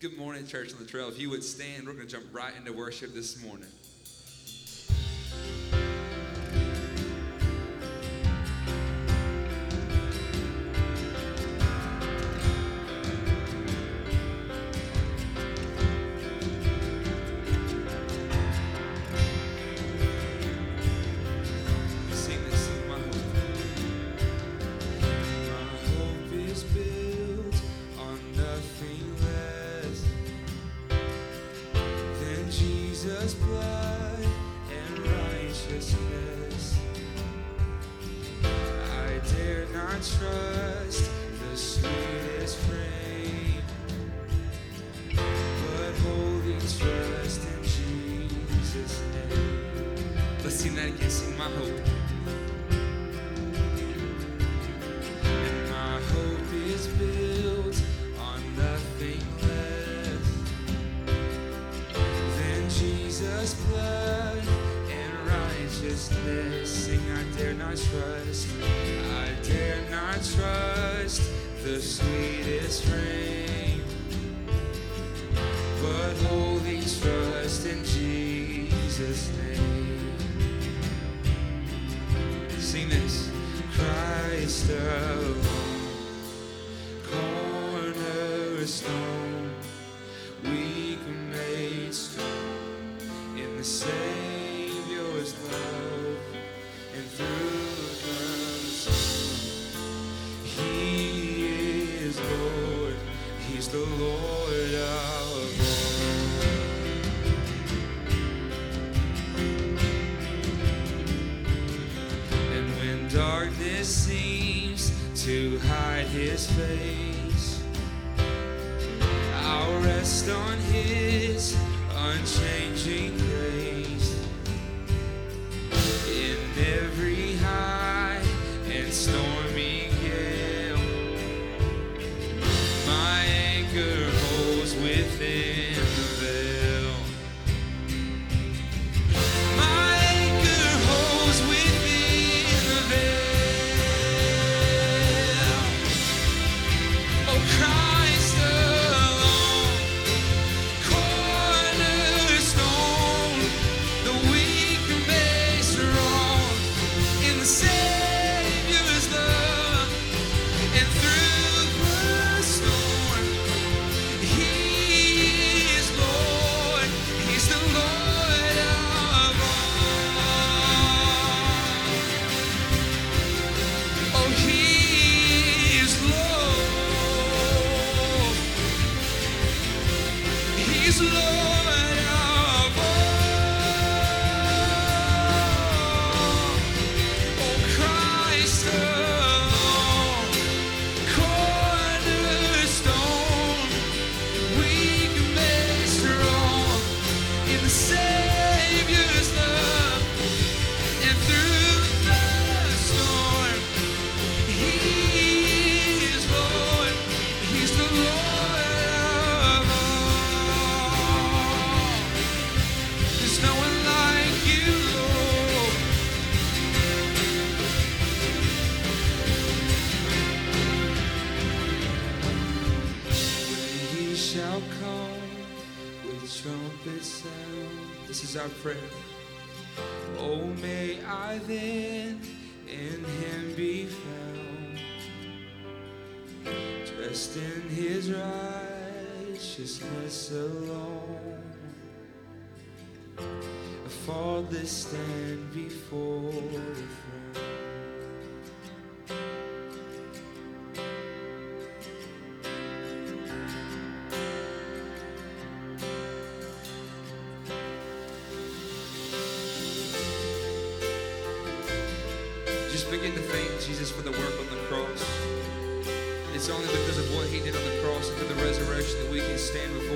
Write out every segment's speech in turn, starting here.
Good morning, Church on the Trail. If you would stand, we're going to jump right into worship this morning. Just. slow. Jesus for the work on the cross. It's only because of what he did on the cross and through the resurrection that we can stand before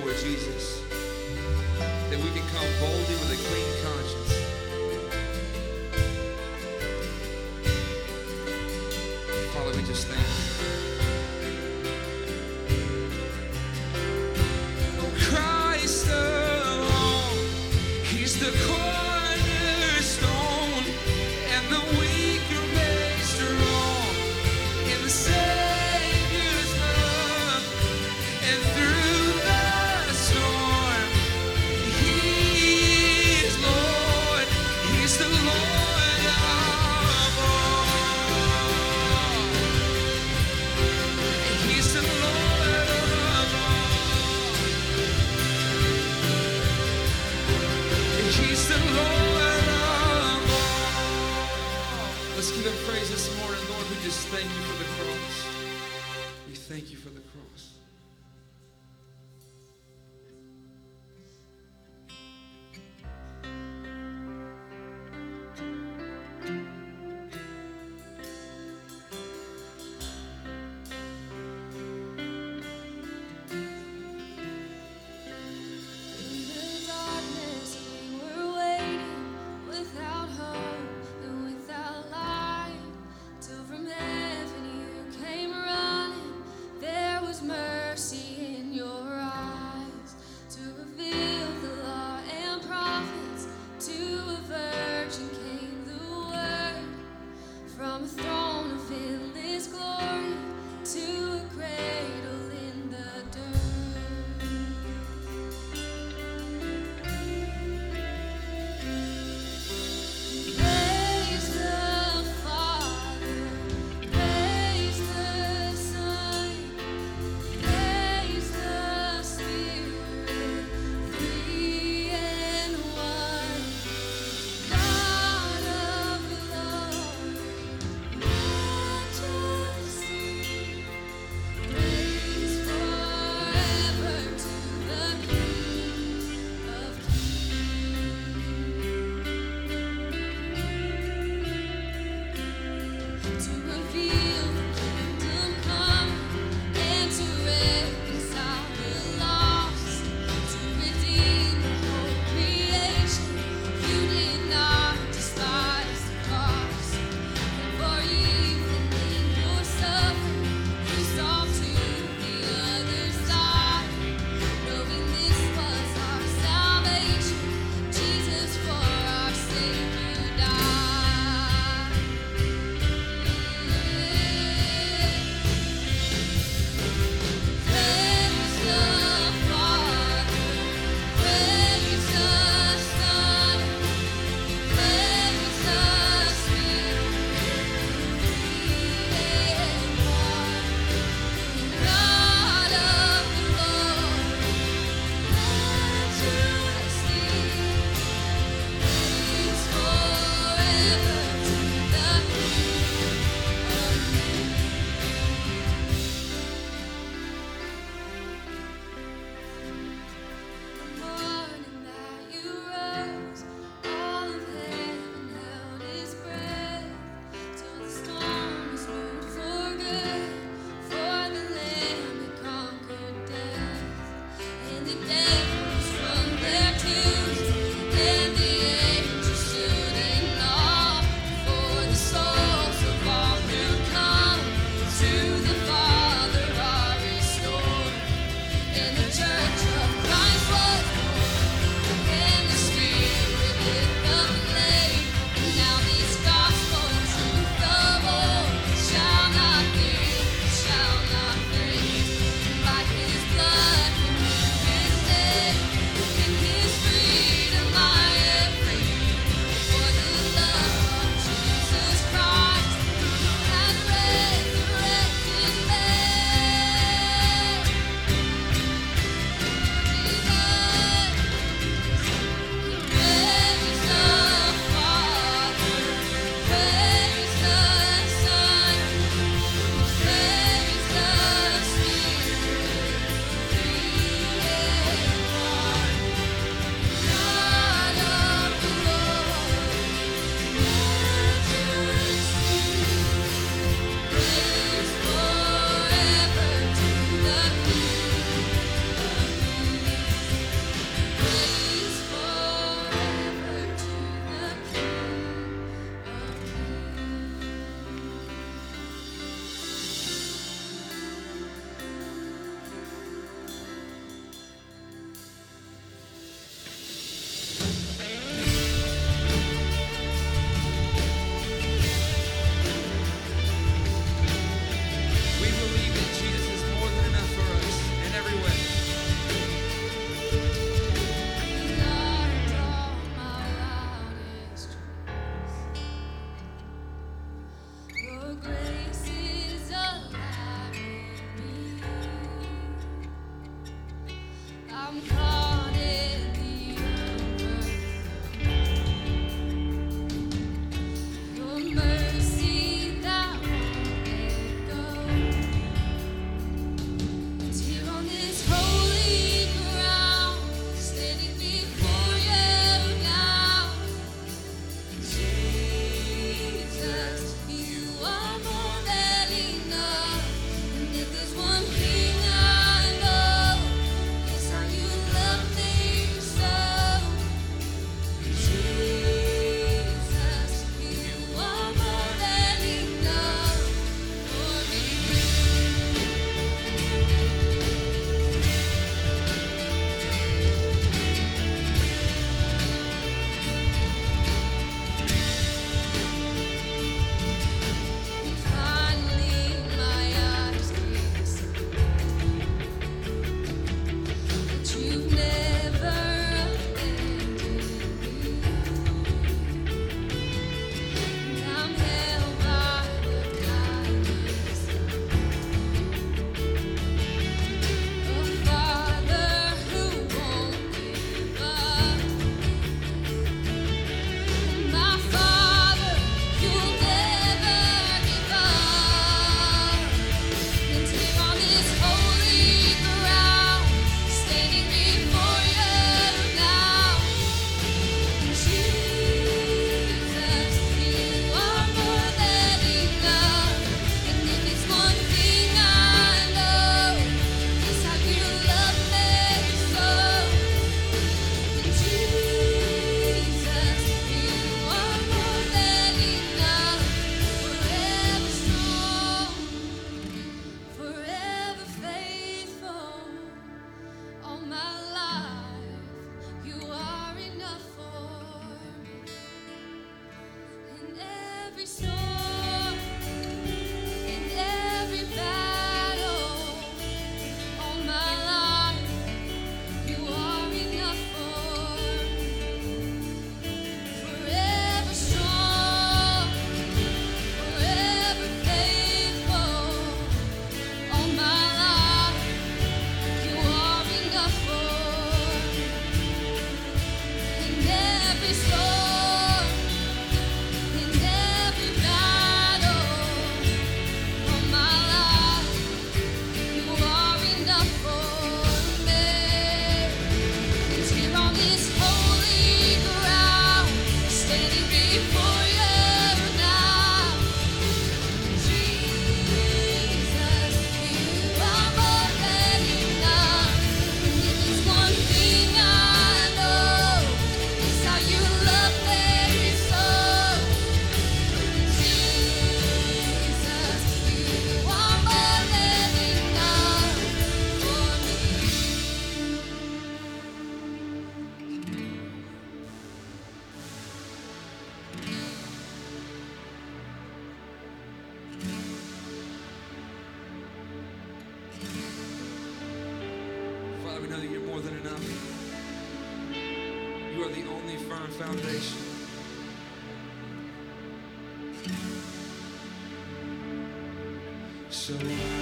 So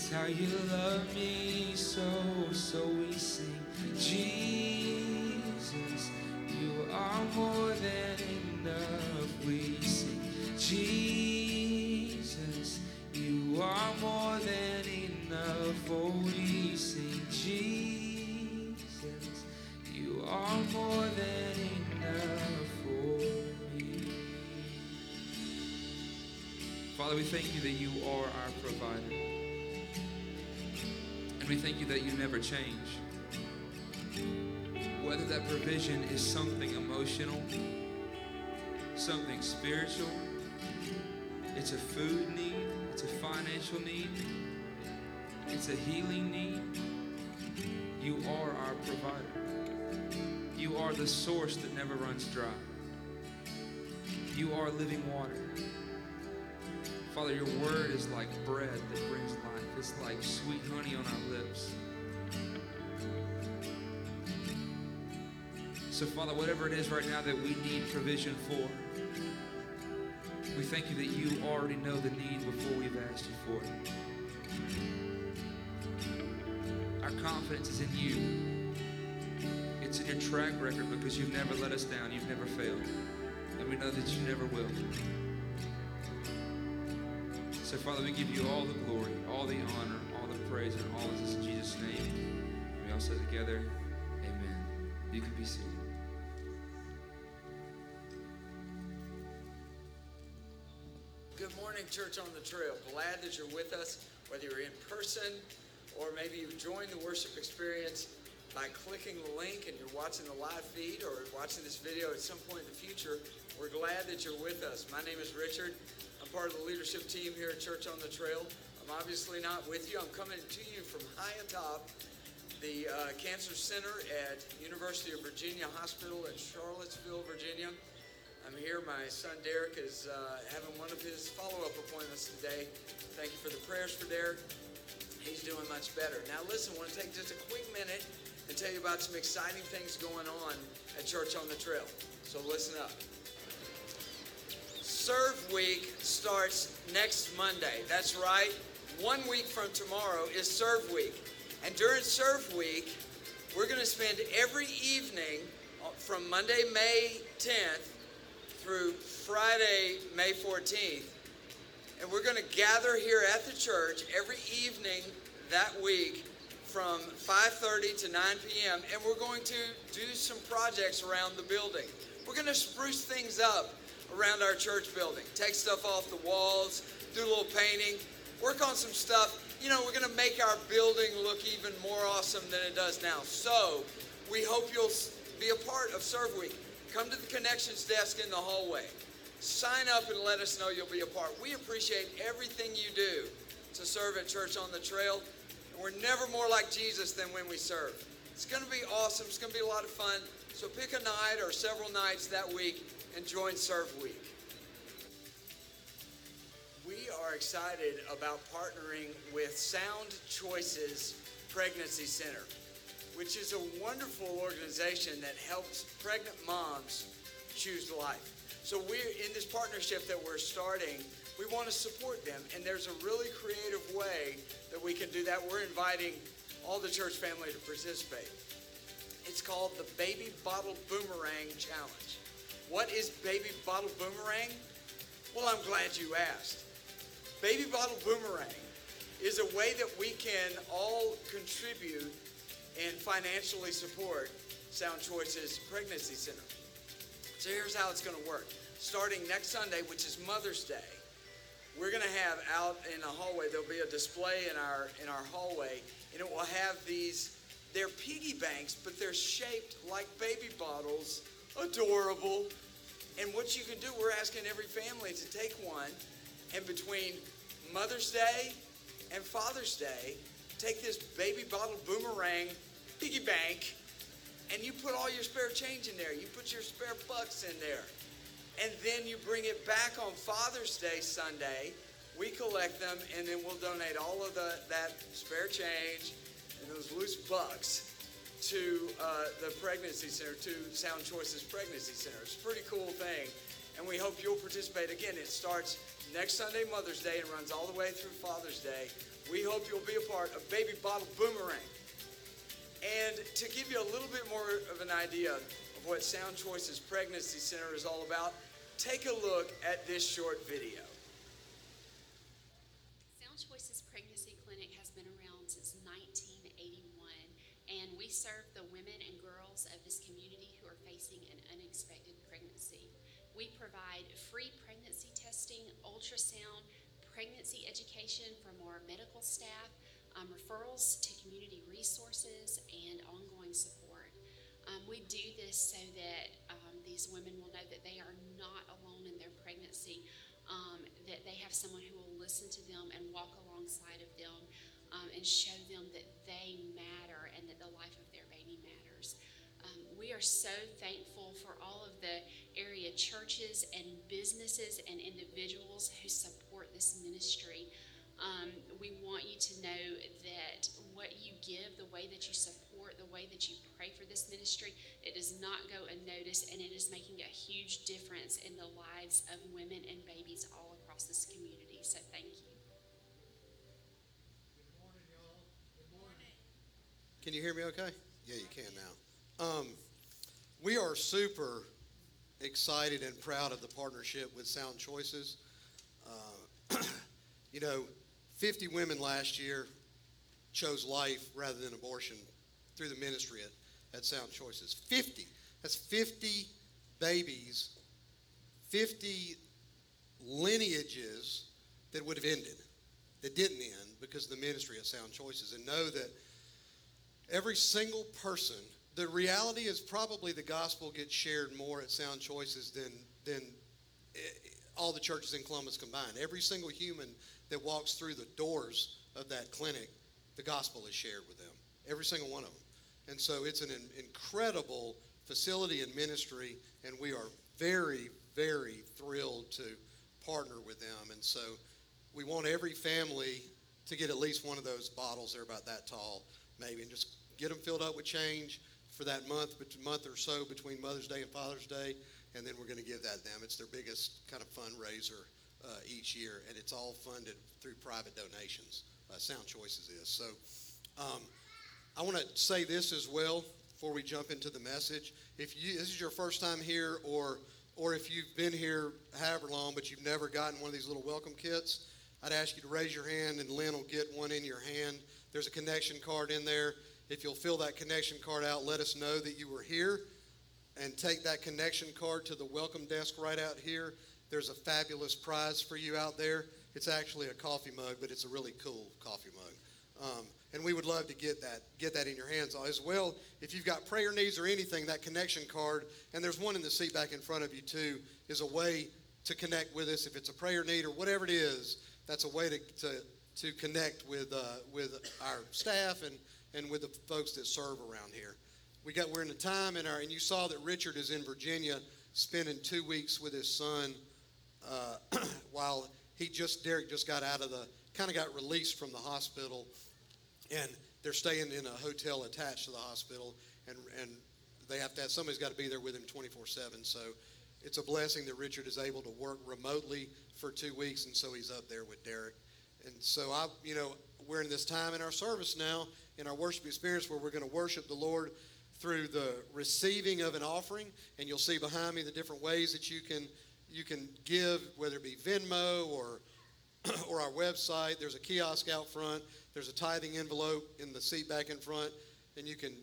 it's how you love me so, so we sing. Jesus, you are more than enough. We sing. Jesus, you are more than enough. Oh, we sing. Jesus, you are more than enough oh, for me. Father, we thank you that you we thank you that you never change. Whether that provision is something emotional, something spiritual, it's a food need, it's a financial need, it's a healing need. You are our provider. You are the source that never runs dry. You are living water. Father, your word is like bread that brings life. Like sweet honey on our lips. So, Father, whatever it is right now that we need provision for, we thank you that you already know the need before we've asked you for it. Our confidence is in you. It's in your track record because you've never let us down, you've never failed. And we know that you never will. So, Father, we give you all the glory, all the honor, all the praise, and all of this in Jesus' name. We all say together, Amen. You can be seated. Good morning, Church on the Trail. Glad that you're with us, whether you're in person or maybe you've joined the worship experience by clicking the link and you're watching the live feed or watching this video at some point in the future. We're glad that you're with us. My name is Richard. Part of the leadership team here at Church on the Trail. I'm obviously not with you. I'm coming to you from high atop the uh, Cancer Center at University of Virginia Hospital in Charlottesville, Virginia. I'm here. My son Derek is uh, having one of his follow-up appointments today. Thank you for the prayers for Derek. He's doing much better. Now, listen, I want to take just a quick minute and tell you about some exciting things going on at Church on the Trail. So listen up. Serve Week starts next Monday. That's right. one week from tomorrow is Serve Week. And during Serve Week, we're going to spend every evening uh, from Monday, May 10th through Friday, May 14th. And we're going to gather here at the church every evening that week from 5:30 to 9 p.m. and we're going to do some projects around the building. We're going to spruce things up around our church building. Take stuff off the walls, do a little painting, work on some stuff. You know, we're going to make our building look even more awesome than it does now. So, we hope you'll be a part of Serve Week. Come to the connections desk in the hallway. Sign up and let us know you'll be a part. We appreciate everything you do to serve at Church on the Trail. And we're never more like Jesus than when we serve. It's going to be awesome. It's going to be a lot of fun. So pick a night or several nights that week and join Serve Week. We are excited about partnering with Sound Choices Pregnancy Center, which is a wonderful organization that helps pregnant moms choose life. So we're in this partnership that we're starting. We want to support them, and there's a really creative way that we can do that. We're inviting all the church family to participate. It's called the Baby Bottle Boomerang Challenge. What is Baby Bottle Boomerang? Well, I'm glad you asked. Baby Bottle Boomerang is a way that we can all contribute and financially support Sound Choices Pregnancy Center. So here's how it's going to work. Starting next Sunday, which is Mother's Day, we're going to have out in the hallway. There'll be a display in our in our hallway, and it will have these. They're piggy banks, but they're shaped like baby bottles. Adorable. And what you can do, we're asking every family to take one, and between Mother's Day and Father's Day, take this baby bottle boomerang piggy bank and you put all your spare change in there. You put your spare bucks in there. And then you bring it back on Father's Day Sunday. We collect them and then we'll donate all of the, that spare change and those loose bucks to uh, the pregnancy center, to Sound Choices Pregnancy Center. It's a pretty cool thing. And we hope you'll participate. Again, it starts next Sunday, Mother's Day, and runs all the way through Father's Day. We hope you'll be a part of Baby Bottle Boomerang. And to give you a little bit more of an idea of what Sound Choices Pregnancy Center is all about, take a look at this short video. Sound Choices Pregnancy Clinic has been around since 1981, and we serve the women and girls of this community who are facing an unexpected pregnancy. We provide free pregnancy testing, ultrasound, pregnancy education from our medical staff, um, referrals to community resources, and ongoing support. Um, we do this so that um, these women will know that they are not alone in their pregnancy, um, that they have someone who will listen to them and walk alongside of them um, and show them that they matter and that the life of their baby matters. Um, we are so thankful for all of the area churches and businesses and individuals who support this ministry. Um, we want you to know that what you give, the way that you support, the way that you pray for this ministry, it does not go unnoticed and it is making a huge difference in the lives of women and babies all across this community. So thank you. Can you hear me okay? Yeah, you can now. Um, we are super excited and proud of the partnership with Sound Choices. Uh, you know, 50 women last year chose life rather than abortion through the ministry at, at Sound Choices. 50. That's 50 babies, 50 lineages that would have ended, that didn't end because of the ministry at Sound Choices. And know that every single person the reality is probably the gospel gets shared more at sound choices than than eh, all the churches in columbus combined. Every single human that walks through the doors of that clinic the gospel is shared with them every single one of them. And so it's an incredible facility and ministry and we are very very thrilled to partner with them. And so we want every family to get at least one of those bottles. They're about that tall maybe and just get them filled up with change for that month, month or so between Mother's Day and Father's Day, and then we're going to give that to them. It's their biggest kind of fundraiser uh, each year, and it's all funded through private donations. Uh, Sound Choices is. So um, I want to say this as well before we jump into the message. If you this is your first time here, or or if you've been here however long but you've never gotten one of these little welcome kits, I'd ask you to raise your hand and Lynn will get one in your hand. There's a connection card in there. If you'll fill that connection card out, let us know that you were here and take that connection card to the welcome desk right out here. There's a fabulous prize for you out there. It's actually a coffee mug, but it's a really cool coffee mug. Um, and we would love to get that get that in your hands as well. If you've got prayer needs or anything, that connection card, and there's one in the seat back in front of you too, is a way to connect with us. If it's a prayer need or whatever it is, that's a way to to, to connect with uh, with our staff and and with the folks that serve around here. We got we're in a time in our and you saw that Richard is in Virginia spending two weeks with his son uh, while he just Derek just got out of the kind of got released from the hospital. And they're staying in a hotel attached to the hospital and and they have to have somebody's got to be there with him 24/7 so it's a blessing that Richard is able to work remotely for 2 weeks and so he's up there with Derek. And so I you know we're in this time in our service now in our worship experience where we're going to worship the Lord through the receiving of an offering and you'll see behind me the different ways that you can you can give whether it be Venmo or or our website. There's a kiosk out front. There's a tithing envelope in the seat back in front and you can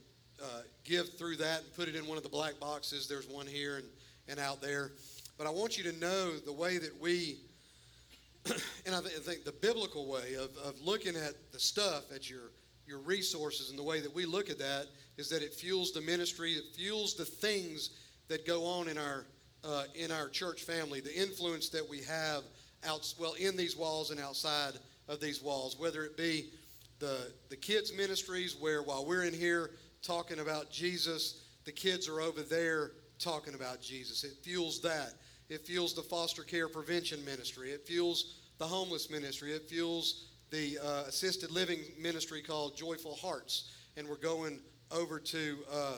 uh, give through that and put it in one of the black boxes. There's one here and, and out there. But I want you to know the way that we and I, th- I think the biblical way of, of looking at the stuff at your your resources and the way that we look at that is that it fuels the ministry it fuels the things that go on in our uh, in our church family the influence that we have out well in these walls and outside of these walls whether it be the the kids ministries where while we're in here talking about jesus the kids are over there talking about jesus. It fuels that. It fuels the foster care prevention ministry. It fuels the homeless ministry. It fuels the uh, assisted living ministry called Joyful Hearts, and we're going over to uh,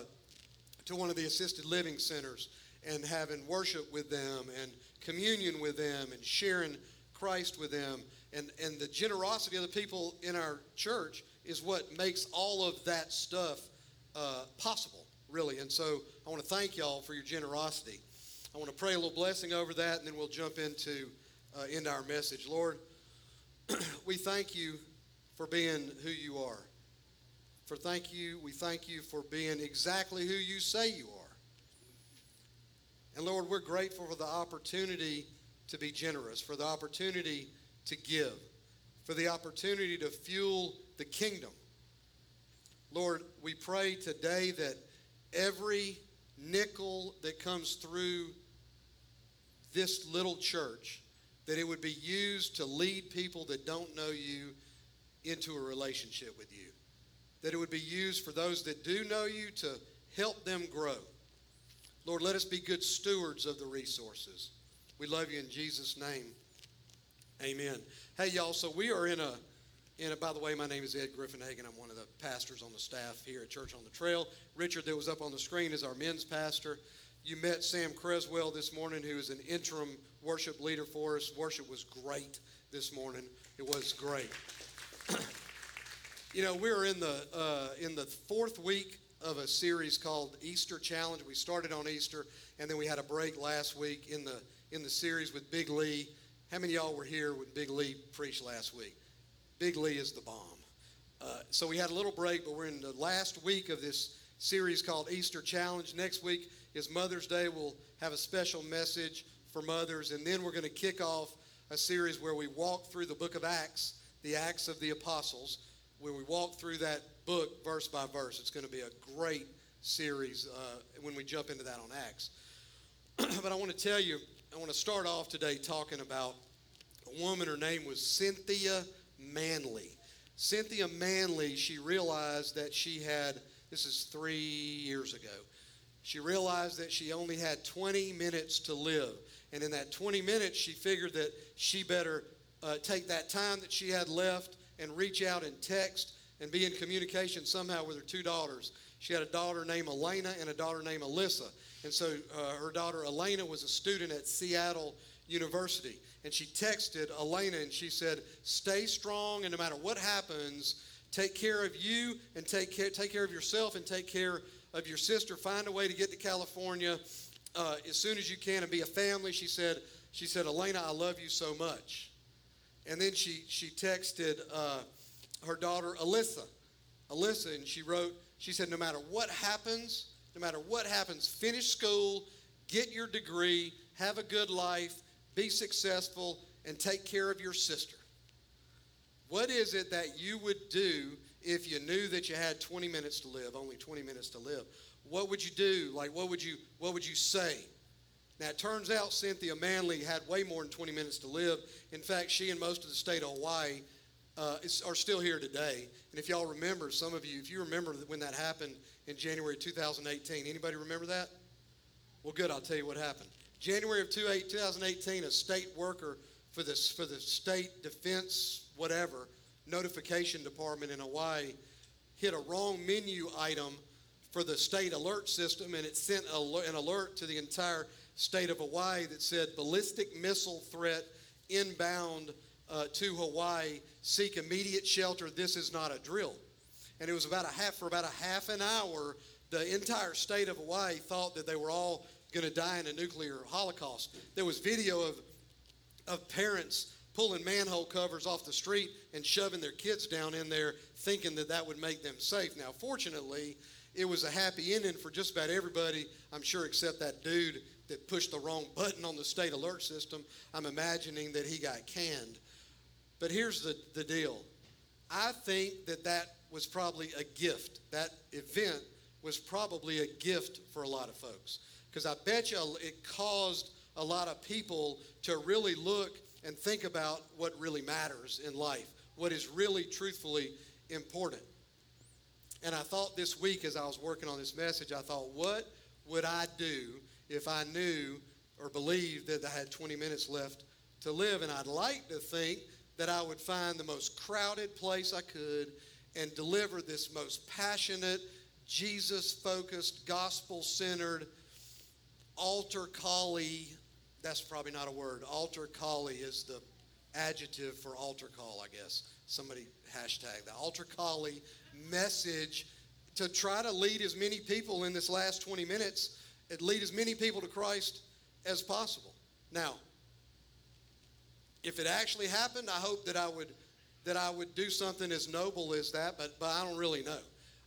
to one of the assisted living centers and having worship with them and communion with them and sharing Christ with them. And and the generosity of the people in our church is what makes all of that stuff uh, possible, really. And so I want to thank y'all for your generosity. I want to pray a little blessing over that, and then we'll jump into uh, into our message, Lord we thank you for being who you are. For thank you, we thank you for being exactly who you say you are. And Lord, we're grateful for the opportunity to be generous, for the opportunity to give, for the opportunity to fuel the kingdom. Lord, we pray today that every nickel that comes through this little church that it would be used to lead people that don't know you into a relationship with you. That it would be used for those that do know you to help them grow. Lord, let us be good stewards of the resources. We love you in Jesus' name. Amen. Hey, y'all, so we are in a, in a, by the way, my name is Ed Griffin Hagen. I'm one of the pastors on the staff here at Church on the Trail. Richard, that was up on the screen, is our men's pastor. You met Sam Creswell this morning, who is an interim worship leader for us. Worship was great this morning. It was great. you know, we're in the uh, in the fourth week of a series called Easter Challenge. We started on Easter, and then we had a break last week in the in the series with Big Lee. How many y'all were here when Big Lee preached last week? Big Lee is the bomb. Uh, so we had a little break, but we're in the last week of this series called Easter Challenge. Next week is Mother's Day. We'll have a special message for mothers. And then we're going to kick off a series where we walk through the book of Acts, the Acts of the Apostles, where we walk through that book verse by verse. It's going to be a great series uh, when we jump into that on Acts. but I want to tell you, I want to start off today talking about a woman. Her name was Cynthia Manley. Cynthia Manley, she realized that she had, this is three years ago, she realized that she only had 20 minutes to live. And in that 20 minutes, she figured that she better uh, take that time that she had left and reach out and text and be in communication somehow with her two daughters. She had a daughter named Elena and a daughter named Alyssa. And so uh, her daughter Elena was a student at Seattle University. And she texted Elena and she said, Stay strong, and no matter what happens, take care of you and take care, take care of yourself and take care of your sister. Find a way to get to California uh, as soon as you can and be a family. She said, she said, Elena, I love you so much. And then she, she texted uh, her daughter Alyssa, Alyssa, and she wrote, she said, no matter what happens, no matter what happens, finish school, get your degree, have a good life, be successful, and take care of your sister. What is it that you would do if you knew that you had 20 minutes to live, only 20 minutes to live? What would you do? Like what would you what would you say? Now it turns out Cynthia Manley had way more than 20 minutes to live. In fact, she and most of the state of Hawaii uh, is, are still here today. And if y'all remember, some of you, if you remember when that happened in January 2018, anybody remember that? Well, good. I'll tell you what happened. January of 2018, a state worker for the, for the state defense, whatever, notification department in Hawaii hit a wrong menu item for the state alert system, and it sent an alert to the entire state of Hawaii that said ballistic missile threat inbound uh, to Hawaii. Seek immediate shelter. This is not a drill. And it was about a half for about a half an hour. The entire state of Hawaii thought that they were all going to die in a nuclear holocaust. There was video of of parents pulling manhole covers off the street and shoving their kids down in there, thinking that that would make them safe. Now, fortunately, it was a happy ending for just about everybody, I'm sure, except that dude that pushed the wrong button on the state alert system. I'm imagining that he got canned. But here's the, the deal I think that that was probably a gift. That event was probably a gift for a lot of folks. Because I bet you it caused a lot of people to really look and think about what really matters in life, what is really truthfully important. And I thought this week as I was working on this message, I thought, what would I do if I knew or believed that I had 20 minutes left to live? And I'd like to think that I would find the most crowded place I could and deliver this most passionate, Jesus focused, gospel centered, altar collie that's probably not a word. Altar collie is the adjective for altar call, I guess. Somebody hashtag the altar collie message to try to lead as many people in this last 20 minutes, lead as many people to Christ as possible. Now, if it actually happened, I hope that I would that I would do something as noble as that, but, but I don't really know.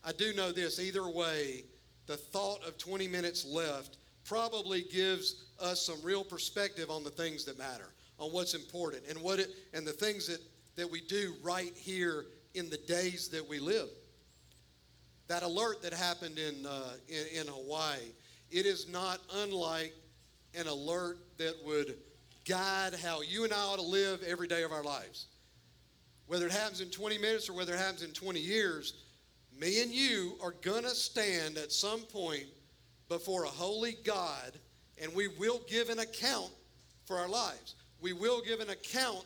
I do know this either way, the thought of 20 minutes left probably gives us some real perspective on the things that matter, on what's important, and what it and the things that, that we do right here in the days that we live. That alert that happened in, uh, in, in Hawaii, it is not unlike an alert that would guide how you and I ought to live every day of our lives. Whether it happens in 20 minutes or whether it happens in 20 years, me and you are going to stand at some point before a holy God and we will give an account for our lives. We will give an account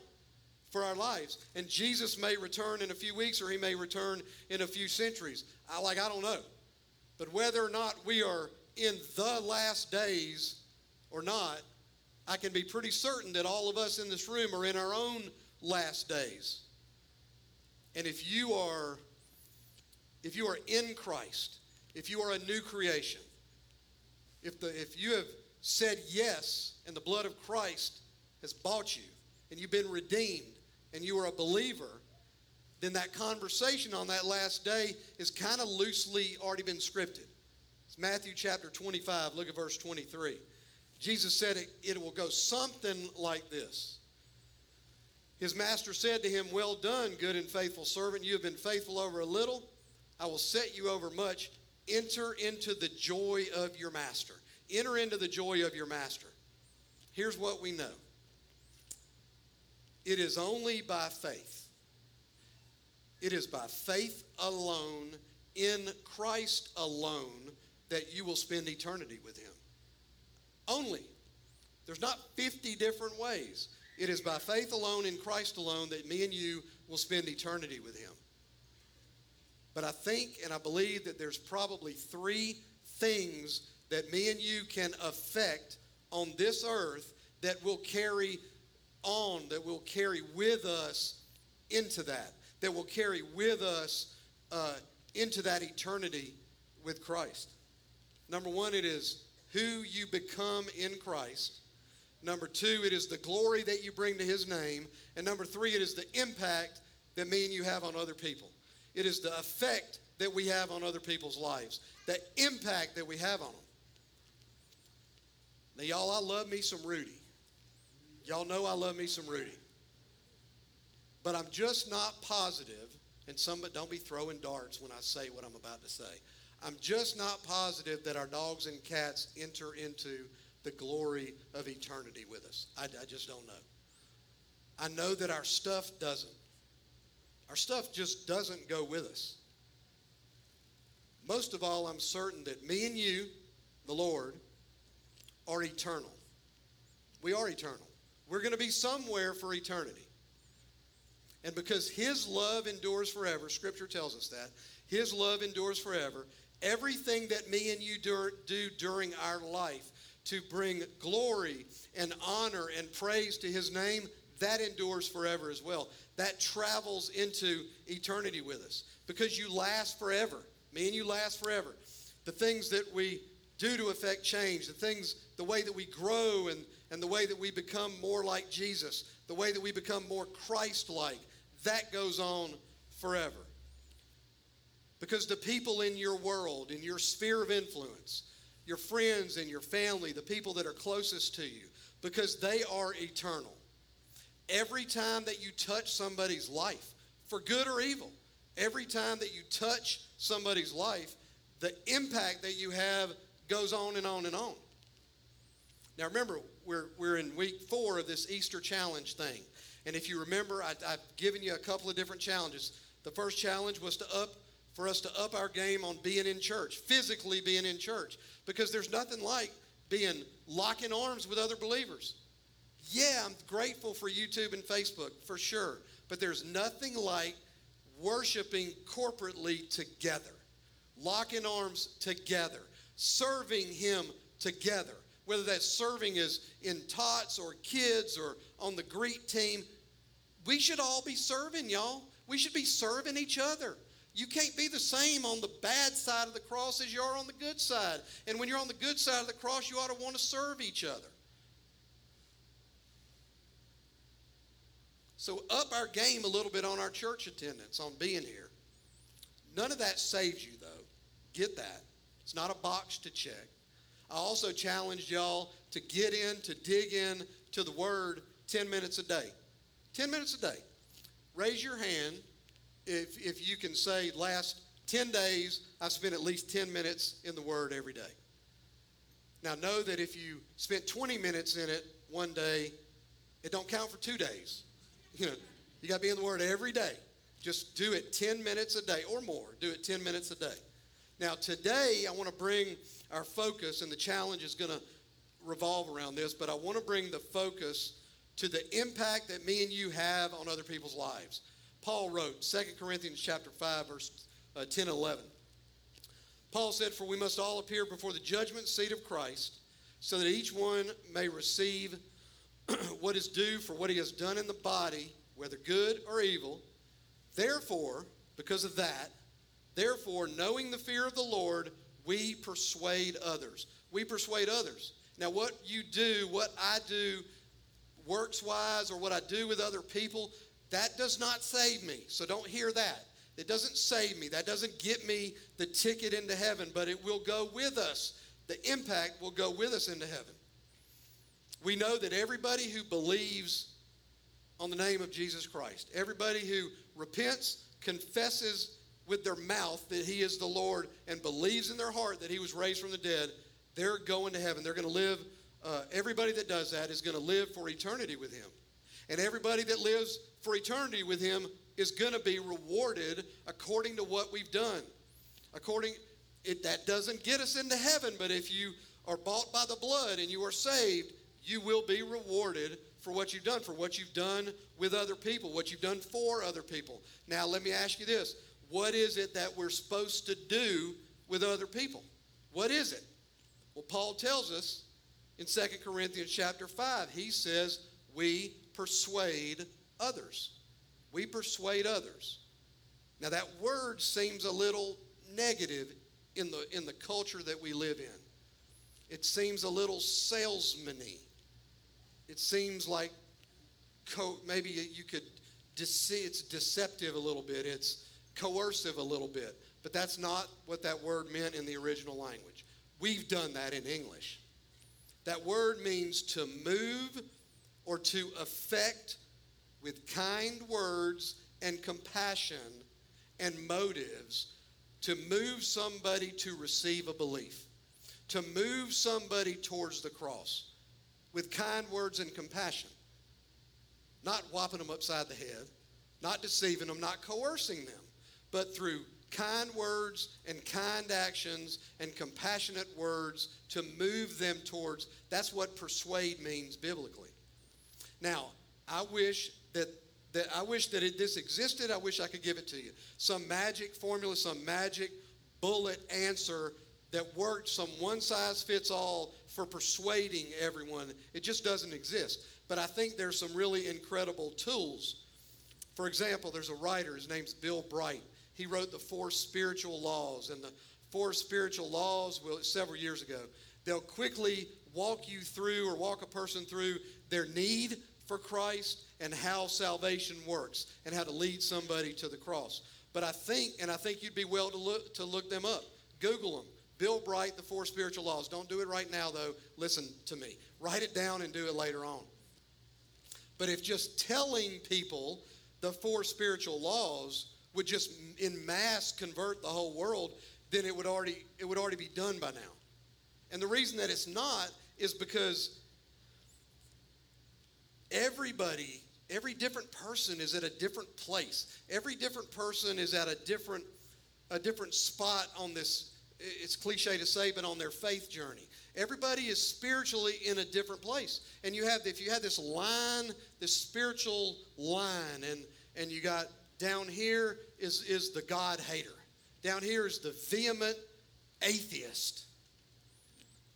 for our lives. And Jesus may return in a few weeks or he may return in a few centuries. I like I don't know. But whether or not we are in the last days or not, I can be pretty certain that all of us in this room are in our own last days. And if you are if you are in Christ, if you are a new creation, if the if you have said yes and the blood of Christ has bought you and you've been redeemed and you are a believer, then that conversation on that last day is kind of loosely already been scripted. It's Matthew chapter 25, look at verse 23. Jesus said it, it will go something like this. His master said to him, Well done, good and faithful servant. You have been faithful over a little. I will set you over much. Enter into the joy of your master. Enter into the joy of your master. Here's what we know it is only by faith. It is by faith alone, in Christ alone, that you will spend eternity with Him. Only. There's not 50 different ways. It is by faith alone, in Christ alone, that me and you will spend eternity with Him. But I think and I believe that there's probably three things that me and you can affect on this earth that will carry on, that will carry with us into that, that will carry with us uh, into that eternity with Christ. Number one, it is who you become in Christ. Number two, it is the glory that you bring to his name. And number three, it is the impact that me and you have on other people. It is the effect that we have on other people's lives, the impact that we have on them. Now, y'all, I love me some Rudy. Y'all know I love me some Rudy. But I'm just not positive, and some don't be throwing darts when I say what I'm about to say. I'm just not positive that our dogs and cats enter into the glory of eternity with us. I, I just don't know. I know that our stuff doesn't. Our stuff just doesn't go with us. Most of all, I'm certain that me and you, the Lord, are eternal. We are eternal. We're going to be somewhere for eternity. And because His love endures forever, Scripture tells us that, His love endures forever, everything that me and you do, do during our life to bring glory and honor and praise to His name, that endures forever as well. That travels into eternity with us because you last forever. Me and you last forever. The things that we do to affect change, the things, the way that we grow and, and the way that we become more like Jesus, the way that we become more Christ like, that goes on forever. Because the people in your world, in your sphere of influence, your friends and your family, the people that are closest to you, because they are eternal. Every time that you touch somebody's life, for good or evil, every time that you touch somebody's life, the impact that you have goes on and on and on. Now remember, we're, we're in week four of this Easter challenge thing. And if you remember, I, I've given you a couple of different challenges. The first challenge was to up for us to up our game on being in church, physically being in church, because there's nothing like being locking arms with other believers. Yeah, I'm grateful for YouTube and Facebook for sure, but there's nothing like worshiping corporately together, locking arms together, serving Him together. Whether that serving is in tots or kids or on the greet team, we should all be serving, y'all. We should be serving each other. You can't be the same on the bad side of the cross as you are on the good side. And when you're on the good side of the cross, you ought to want to serve each other. So up our game a little bit on our church attendance, on being here. None of that saves you, though. Get that. It's not a box to check. I also challenged y'all to get in, to dig in to the Word 10 minutes a day. 10 minutes a day. Raise your hand if, if you can say, last 10 days, I've spent at least 10 minutes in the Word every day. Now, know that if you spent 20 minutes in it one day, it don't count for two days. You know, you got to be in the Word every day. Just do it 10 minutes a day or more. Do it 10 minutes a day. Now, today, I want to bring our focus, and the challenge is going to revolve around this, but I want to bring the focus to the impact that me and you have on other people's lives. Paul wrote, 2 Corinthians chapter 5, verse uh, 10 and 11. Paul said, For we must all appear before the judgment seat of Christ, so that each one may receive what is due for what he has done in the body, whether good or evil. Therefore, because of that, therefore, knowing the fear of the Lord, we persuade others. We persuade others. Now, what you do, what I do, works wise, or what I do with other people, that does not save me. So don't hear that. It doesn't save me. That doesn't get me the ticket into heaven, but it will go with us. The impact will go with us into heaven. We know that everybody who believes on the name of Jesus Christ, everybody who repents, confesses with their mouth that he is the Lord, and believes in their heart that he was raised from the dead, they're going to heaven. They're going to live, uh, everybody that does that is going to live for eternity with him. And everybody that lives for eternity with him is going to be rewarded according to what we've done. According it that doesn't get us into heaven, but if you are bought by the blood and you are saved, you will be rewarded for what you've done, for what you've done with other people, what you've done for other people. Now, let me ask you this what is it that we're supposed to do with other people? What is it? Well, Paul tells us in 2 Corinthians chapter 5, he says, We persuade others. We persuade others. Now, that word seems a little negative in the, in the culture that we live in. It seems a little salesman-y. It seems like co- maybe you could dece- it's deceptive a little bit. It's coercive a little bit. But that's not what that word meant in the original language. We've done that in English. That word means to move or to affect with kind words and compassion and motives to move somebody to receive a belief, to move somebody towards the cross with kind words and compassion. Not whopping them upside the head, not deceiving them, not coercing them, but through kind words and kind actions and compassionate words to move them towards. That's what persuade means biblically. Now, I wish that that I wish that it, this existed. I wish I could give it to you. Some magic formula, some magic bullet answer that worked, some one size fits all for persuading everyone. It just doesn't exist. But I think there's some really incredible tools. For example, there's a writer, his name's Bill Bright. He wrote the Four Spiritual Laws, and the Four Spiritual Laws, well, several years ago, they'll quickly walk you through or walk a person through their need for Christ and how salvation works and how to lead somebody to the cross. But I think, and I think you'd be well to look, to look them up. Google them. Bill Bright, The Four Spiritual Laws. Don't do it right now, though. Listen to me. Write it down and do it later on. But if just telling people the four spiritual laws would just in mass convert the whole world, then it would already it would already be done by now. And the reason that it's not is because everybody, every different person is at a different place. Every different person is at a different a different spot on this it's cliche to say but on their faith journey. Everybody is spiritually in a different place. And you have if you had this line, this spiritual line and and you got down here is is the God hater. Down here is the vehement atheist.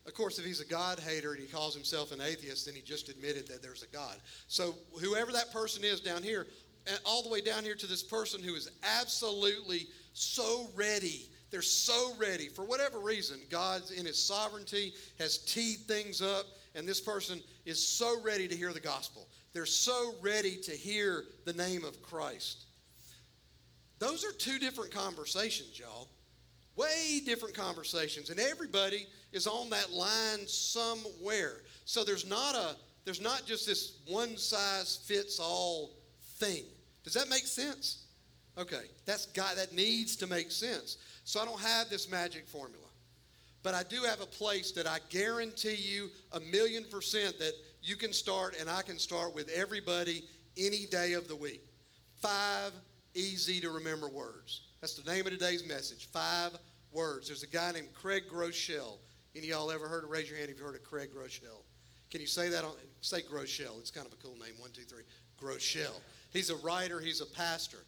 Of course, if he's a God hater and he calls himself an atheist, then he just admitted that there's a God. So, whoever that person is down here, eh, all the way down here to this person who is absolutely so ready, they're so ready, for whatever reason, God in his sovereignty has teed things up, and this person is so ready to hear the gospel. They're so ready to hear the name of Christ. Those are two different conversations, y'all. Way different conversations. And everybody is on that line somewhere. So there's not a there's not just this one size fits all thing. Does that make sense? Okay. That's got that needs to make sense. So I don't have this magic formula. But I do have a place that I guarantee you a million percent that you can start and I can start with everybody any day of the week. Five easy to remember words. That's the name of today's message. Five words. There's a guy named Craig Groeschel. Any of y'all ever heard of? Raise your hand if you've heard of Craig Groeschel. Can you say that on? Say Groeschel. It's kind of a cool name. One, two, three. Groeschel. He's a writer. He's a pastor,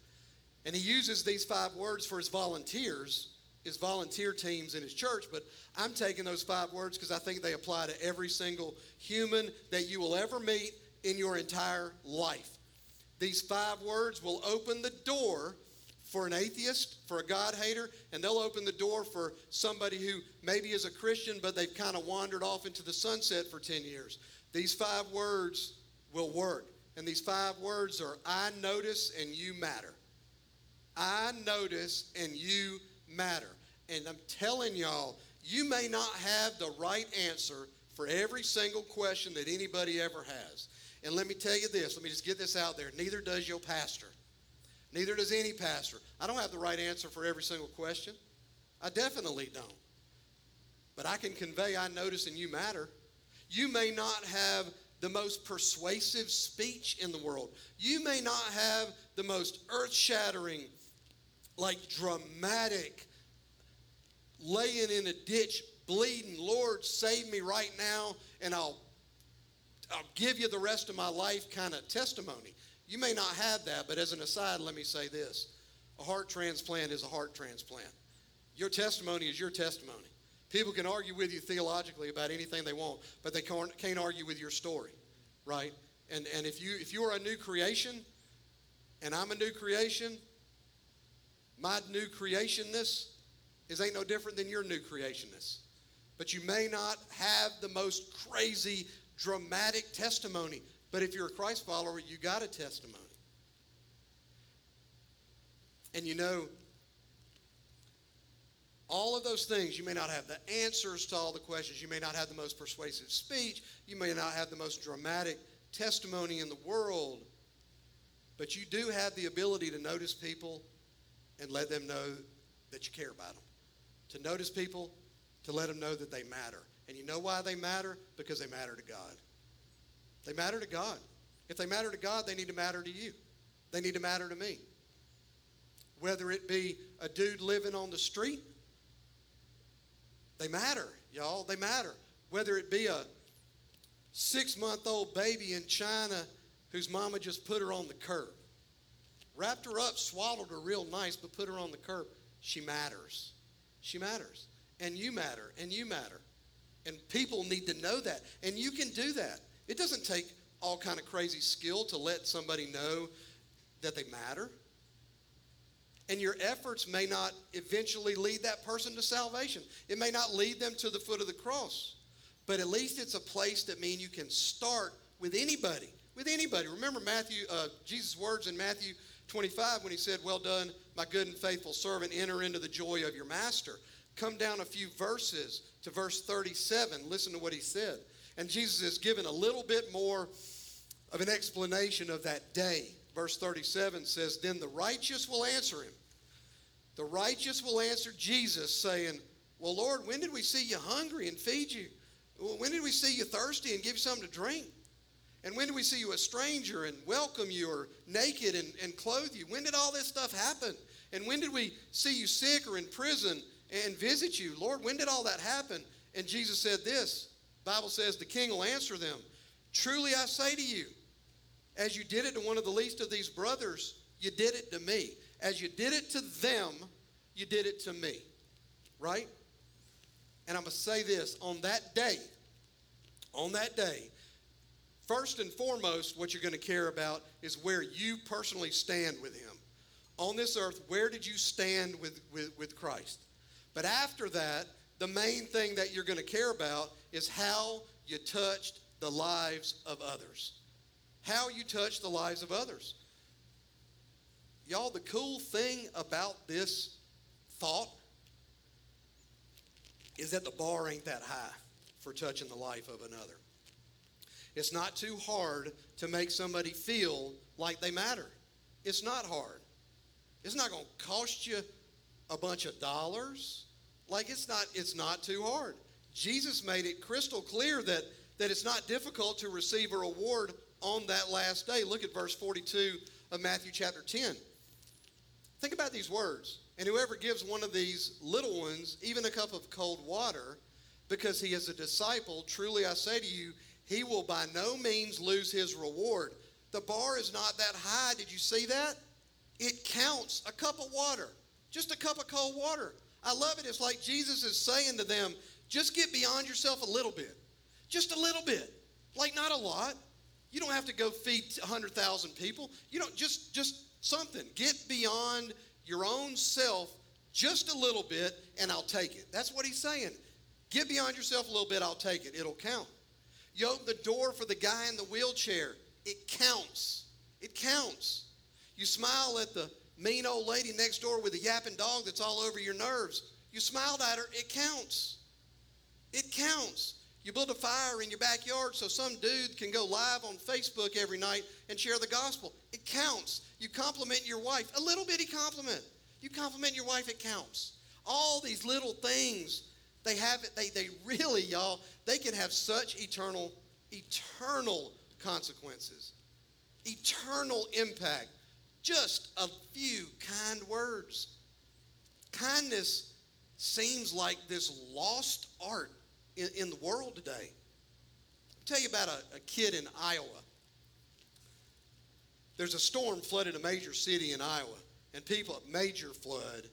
and he uses these five words for his volunteers, his volunteer teams in his church. But I'm taking those five words because I think they apply to every single human that you will ever meet in your entire life. These five words will open the door for an atheist, for a God hater, and they'll open the door for somebody who maybe is a Christian, but they've kind of wandered off into the sunset for 10 years. These five words will work. And these five words are I notice and you matter. I notice and you matter. And I'm telling y'all, you may not have the right answer for every single question that anybody ever has. And let me tell you this, let me just get this out there. Neither does your pastor. Neither does any pastor. I don't have the right answer for every single question. I definitely don't. But I can convey I notice and you matter. You may not have the most persuasive speech in the world. You may not have the most earth shattering, like dramatic, laying in a ditch, bleeding, Lord, save me right now, and I'll, I'll give you the rest of my life kind of testimony. You may not have that, but as an aside, let me say this. A heart transplant is a heart transplant. Your testimony is your testimony. People can argue with you theologically about anything they want, but they can't, argue with your story, right? And, and if, you, if you are a new creation, and I'm a new creation, my new creationness is ain't no different than your new creationness. But you may not have the most crazy, dramatic testimony. But if you're a Christ follower, you got a testimony. And you know, all of those things, you may not have the answers to all the questions. You may not have the most persuasive speech. You may not have the most dramatic testimony in the world. But you do have the ability to notice people and let them know that you care about them. To notice people, to let them know that they matter. And you know why they matter? Because they matter to God. They matter to God. If they matter to God, they need to matter to you. They need to matter to me. Whether it be a dude living on the street, they matter, y'all. They matter. Whether it be a six month old baby in China whose mama just put her on the curb, wrapped her up, swallowed her real nice, but put her on the curb, she matters. She matters. And you matter. And you matter. And people need to know that. And you can do that. It doesn't take all kind of crazy skill to let somebody know that they matter. And your efforts may not eventually lead that person to salvation. It may not lead them to the foot of the cross. But at least it's a place that means you can start with anybody. With anybody. Remember Matthew, uh, Jesus' words in Matthew 25 when he said, Well done, my good and faithful servant, enter into the joy of your master. Come down a few verses to verse 37. Listen to what he said. And Jesus is given a little bit more of an explanation of that day. Verse 37 says, Then the righteous will answer him. The righteous will answer Jesus, saying, Well, Lord, when did we see you hungry and feed you? When did we see you thirsty and give you something to drink? And when did we see you a stranger and welcome you or naked and, and clothe you? When did all this stuff happen? And when did we see you sick or in prison and visit you? Lord, when did all that happen? And Jesus said this Bible says the king will answer them. Truly I say to you, as you did it to one of the least of these brothers, you did it to me. As you did it to them, you did it to me. Right? And I'm going to say this on that day, on that day, first and foremost, what you're going to care about is where you personally stand with Him. On this earth, where did you stand with, with, with Christ? But after that, the main thing that you're going to care about is how you touched the lives of others. How you touched the lives of others. Y'all, the cool thing about this thought is that the bar ain't that high for touching the life of another. It's not too hard to make somebody feel like they matter. It's not hard. It's not going to cost you a bunch of dollars. Like it's not it's not too hard. Jesus made it crystal clear that that it's not difficult to receive a reward on that last day. Look at verse 42 of Matthew chapter 10. Think about these words. And whoever gives one of these little ones even a cup of cold water because he is a disciple, truly I say to you, he will by no means lose his reward. The bar is not that high. Did you see that? It counts a cup of water, just a cup of cold water. I love it. It's like Jesus is saying to them, just get beyond yourself a little bit. Just a little bit. Like not a lot. You don't have to go feed 100,000 people. You don't just just something. Get beyond your own self just a little bit and I'll take it. That's what he's saying. Get beyond yourself a little bit, I'll take it. It'll count. You open the door for the guy in the wheelchair. It counts. It counts. You smile at the mean old lady next door with a yapping dog that's all over your nerves. You smiled at her, it counts. It counts. You build a fire in your backyard so some dude can go live on Facebook every night and share the gospel. It counts. You compliment your wife, a little bitty compliment. You compliment your wife, it counts. All these little things, they have it, they, they really, y'all, they can have such eternal, eternal consequences, eternal impact. Just a few kind words. Kindness seems like this lost art in, in the world today. I'll tell you about a, a kid in Iowa. There's a storm flooded a major city in Iowa, and people, a major flood,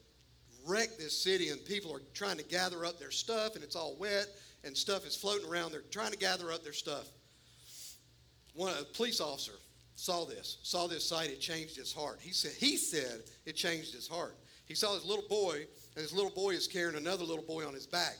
wrecked this city, and people are trying to gather up their stuff, and it's all wet, and stuff is floating around. They're trying to gather up their stuff. One a police officer saw this, saw this sight. It changed his heart. He said, he said it changed his heart. He saw this little boy, and this little boy is carrying another little boy on his back,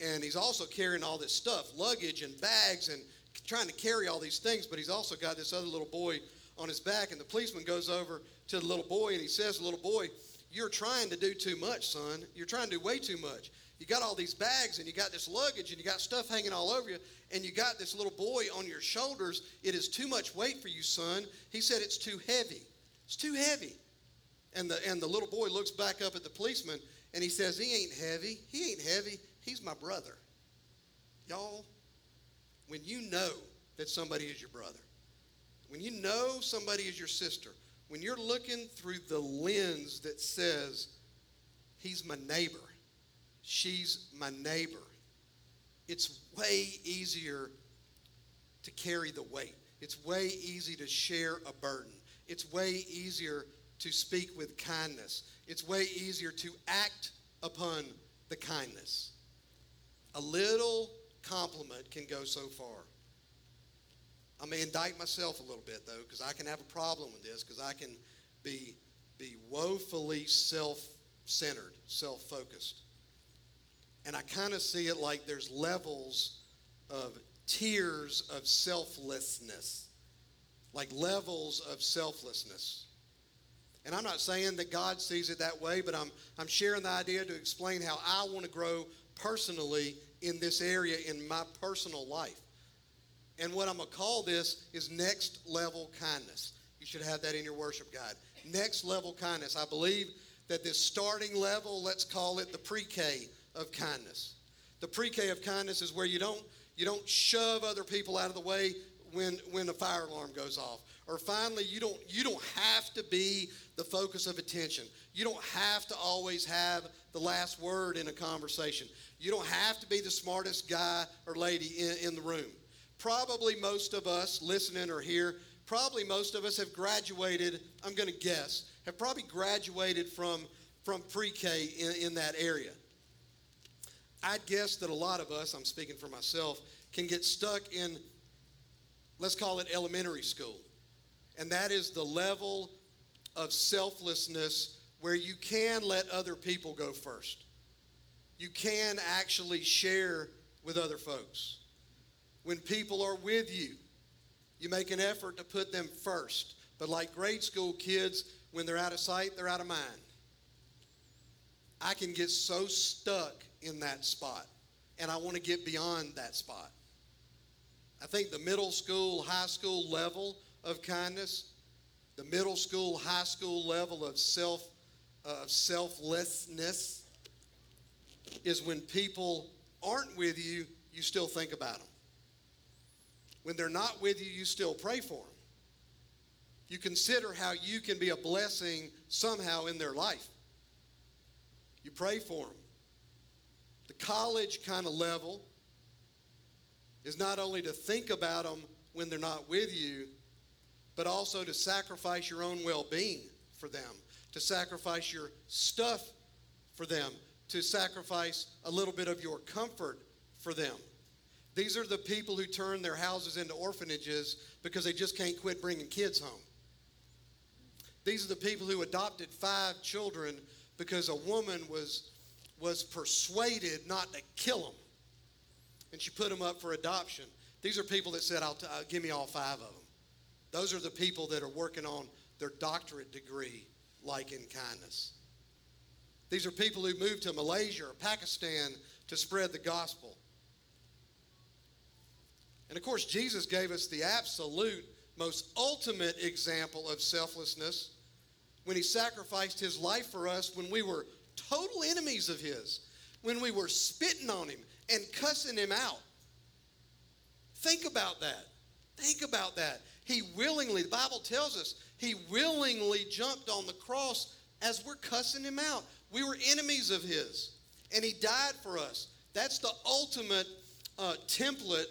and he's also carrying all this stuff, luggage and bags, and trying to carry all these things. But he's also got this other little boy on his back, and the policeman goes over to the little boy, and he says, little boy." You're trying to do too much, son. You're trying to do way too much. You got all these bags and you got this luggage and you got stuff hanging all over you and you got this little boy on your shoulders. It is too much weight for you, son. He said it's too heavy. It's too heavy. And the and the little boy looks back up at the policeman and he says, He ain't heavy. He ain't heavy. He's my brother. Y'all, when you know that somebody is your brother, when you know somebody is your sister, when you're looking through the lens that says, He's my neighbor, she's my neighbor, it's way easier to carry the weight. It's way easy to share a burden. It's way easier to speak with kindness. It's way easier to act upon the kindness. A little compliment can go so far. I may indict myself a little bit though, because I can have a problem with this, because I can be be woefully self-centered, self-focused. And I kind of see it like there's levels of tiers of selflessness, like levels of selflessness. And I'm not saying that God sees it that way, but I'm, I'm sharing the idea to explain how I want to grow personally in this area in my personal life. And what I'm going to call this is next level kindness. You should have that in your worship guide. Next level kindness. I believe that this starting level, let's call it the pre-K of kindness. The pre-K of kindness is where you don't you don't shove other people out of the way when when a fire alarm goes off. Or finally, you don't you don't have to be the focus of attention. You don't have to always have the last word in a conversation. You don't have to be the smartest guy or lady in, in the room. Probably most of us listening or here, probably most of us have graduated, I'm to guess, have probably graduated from, from pre K in, in that area. I'd guess that a lot of us, I'm speaking for myself, can get stuck in, let's call it elementary school. And that is the level of selflessness where you can let other people go first. You can actually share with other folks. When people are with you, you make an effort to put them first. But like grade school kids, when they're out of sight, they're out of mind. I can get so stuck in that spot, and I want to get beyond that spot. I think the middle school, high school level of kindness, the middle school, high school level of self uh, selflessness is when people aren't with you, you still think about them. When they're not with you, you still pray for them. You consider how you can be a blessing somehow in their life. You pray for them. College kind of level is not only to think about them when they're not with you, but also to sacrifice your own well being for them, to sacrifice your stuff for them, to sacrifice a little bit of your comfort for them. These are the people who turn their houses into orphanages because they just can't quit bringing kids home. These are the people who adopted five children because a woman was, was persuaded not to kill them. And she put them up for adoption. These are people that said, I'll t- uh, give me all five of them. Those are the people that are working on their doctorate degree, like in kindness. These are people who moved to Malaysia or Pakistan to spread the gospel. And of course, Jesus gave us the absolute, most ultimate example of selflessness when he sacrificed his life for us when we were total enemies of his, when we were spitting on him and cussing him out. Think about that. Think about that. He willingly, the Bible tells us, he willingly jumped on the cross as we're cussing him out. We were enemies of his, and he died for us. That's the ultimate uh, template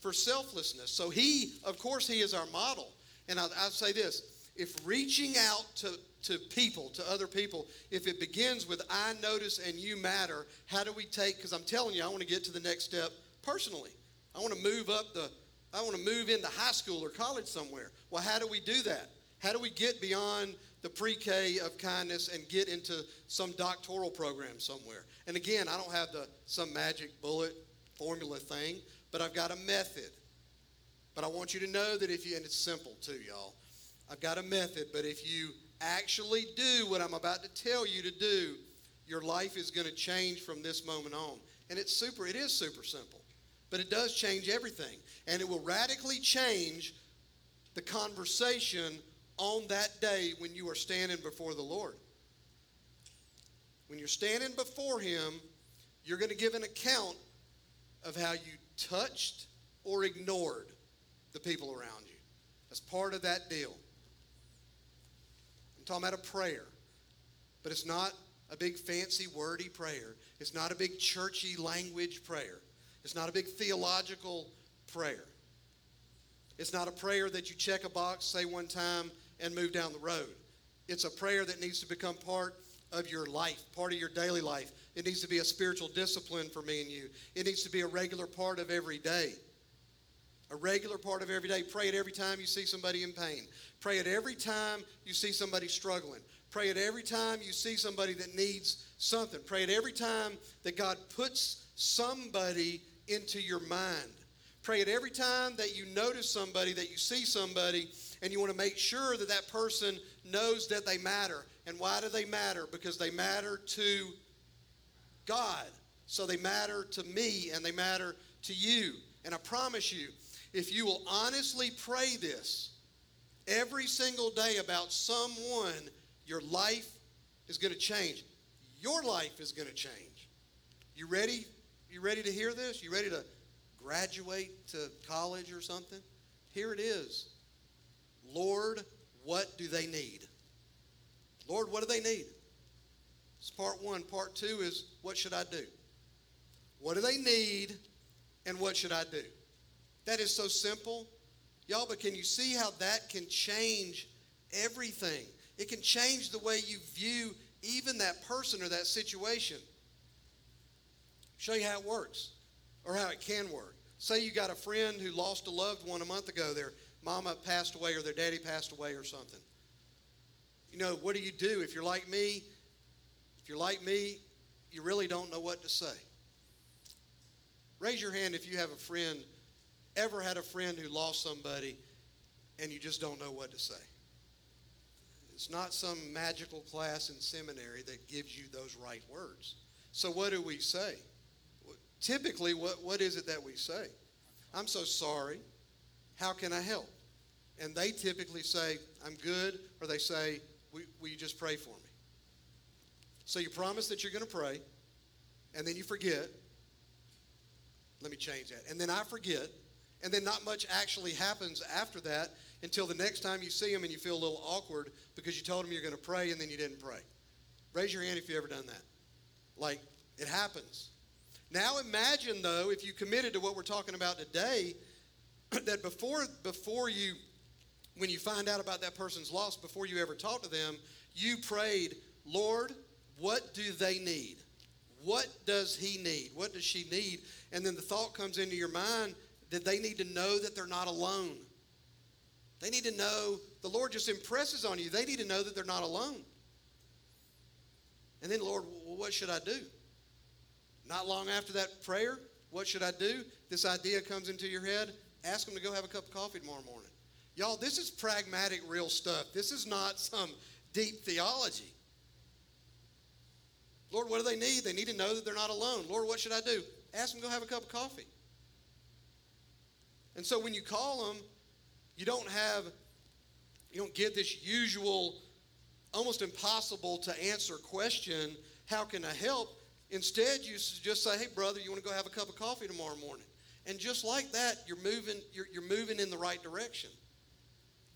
for selflessness. So he, of course, he is our model. And I, I say this if reaching out to, to people, to other people, if it begins with I notice and you matter, how do we take, because I'm telling you, I want to get to the next step personally. I want to move up the, I want to move into high school or college somewhere. Well, how do we do that? How do we get beyond the pre-K of kindness and get into some doctoral program somewhere? And again, I don't have the some magic bullet formula thing, but I've got a method. But I want you to know that if you, and it's simple too, y'all. I've got a method, but if you actually do what I'm about to tell you to do, your life is going to change from this moment on. And it's super, it is super simple, but it does change everything. And it will radically change the conversation on that day when you are standing before the Lord. When you're standing before Him, you're going to give an account of how you touched or ignored the people around you. That's part of that deal. I'm talking about a prayer, but it's not a big fancy wordy prayer. It's not a big churchy language prayer. It's not a big theological prayer. It's not a prayer that you check a box, say one time, and move down the road. It's a prayer that needs to become part of your life, part of your daily life. It needs to be a spiritual discipline for me and you. It needs to be a regular part of every day. A regular part of every day. Pray it every time you see somebody in pain. Pray it every time you see somebody struggling. Pray it every time you see somebody that needs something. Pray it every time that God puts somebody into your mind. Pray it every time that you notice somebody, that you see somebody, and you want to make sure that that person knows that they matter. And why do they matter? Because they matter to God. So they matter to me and they matter to you. And I promise you, if you will honestly pray this every single day about someone, your life is going to change. Your life is going to change. You ready? You ready to hear this? You ready to graduate to college or something? Here it is. Lord, what do they need? Lord, what do they need? It's part one. Part two is what should I do? What do they need and what should I do? That is so simple. Y'all, but can you see how that can change everything? It can change the way you view even that person or that situation. Show you how it works or how it can work. Say you got a friend who lost a loved one a month ago. Their mama passed away or their daddy passed away or something. You know, what do you do if you're like me? If you're like me, you really don't know what to say. Raise your hand if you have a friend, ever had a friend who lost somebody and you just don't know what to say. It's not some magical class in seminary that gives you those right words. So, what do we say? Typically, what, what is it that we say? I'm so sorry. How can I help? And they typically say, I'm good, or they say, Will, will you just pray for me? So you promise that you're going to pray, and then you forget. Let me change that. And then I forget, and then not much actually happens after that until the next time you see them and you feel a little awkward because you told them you're going to pray and then you didn't pray. Raise your hand if you've ever done that. Like, it happens. Now imagine, though, if you committed to what we're talking about today, that before, before you, when you find out about that person's loss, before you ever talk to them, you prayed, Lord, what do they need? What does he need? What does she need? And then the thought comes into your mind that they need to know that they're not alone. They need to know, the Lord just impresses on you, they need to know that they're not alone. And then, Lord, what should I do? Not long after that prayer, what should I do? This idea comes into your head. Ask them to go have a cup of coffee tomorrow morning. Y'all, this is pragmatic, real stuff. This is not some deep theology. Lord, what do they need? They need to know that they're not alone. Lord, what should I do? Ask them to go have a cup of coffee. And so when you call them, you don't have, you don't get this usual, almost impossible to answer question, how can I help? Instead, you just say, hey, brother, you want to go have a cup of coffee tomorrow morning? And just like that, you're moving, you're, you're moving in the right direction.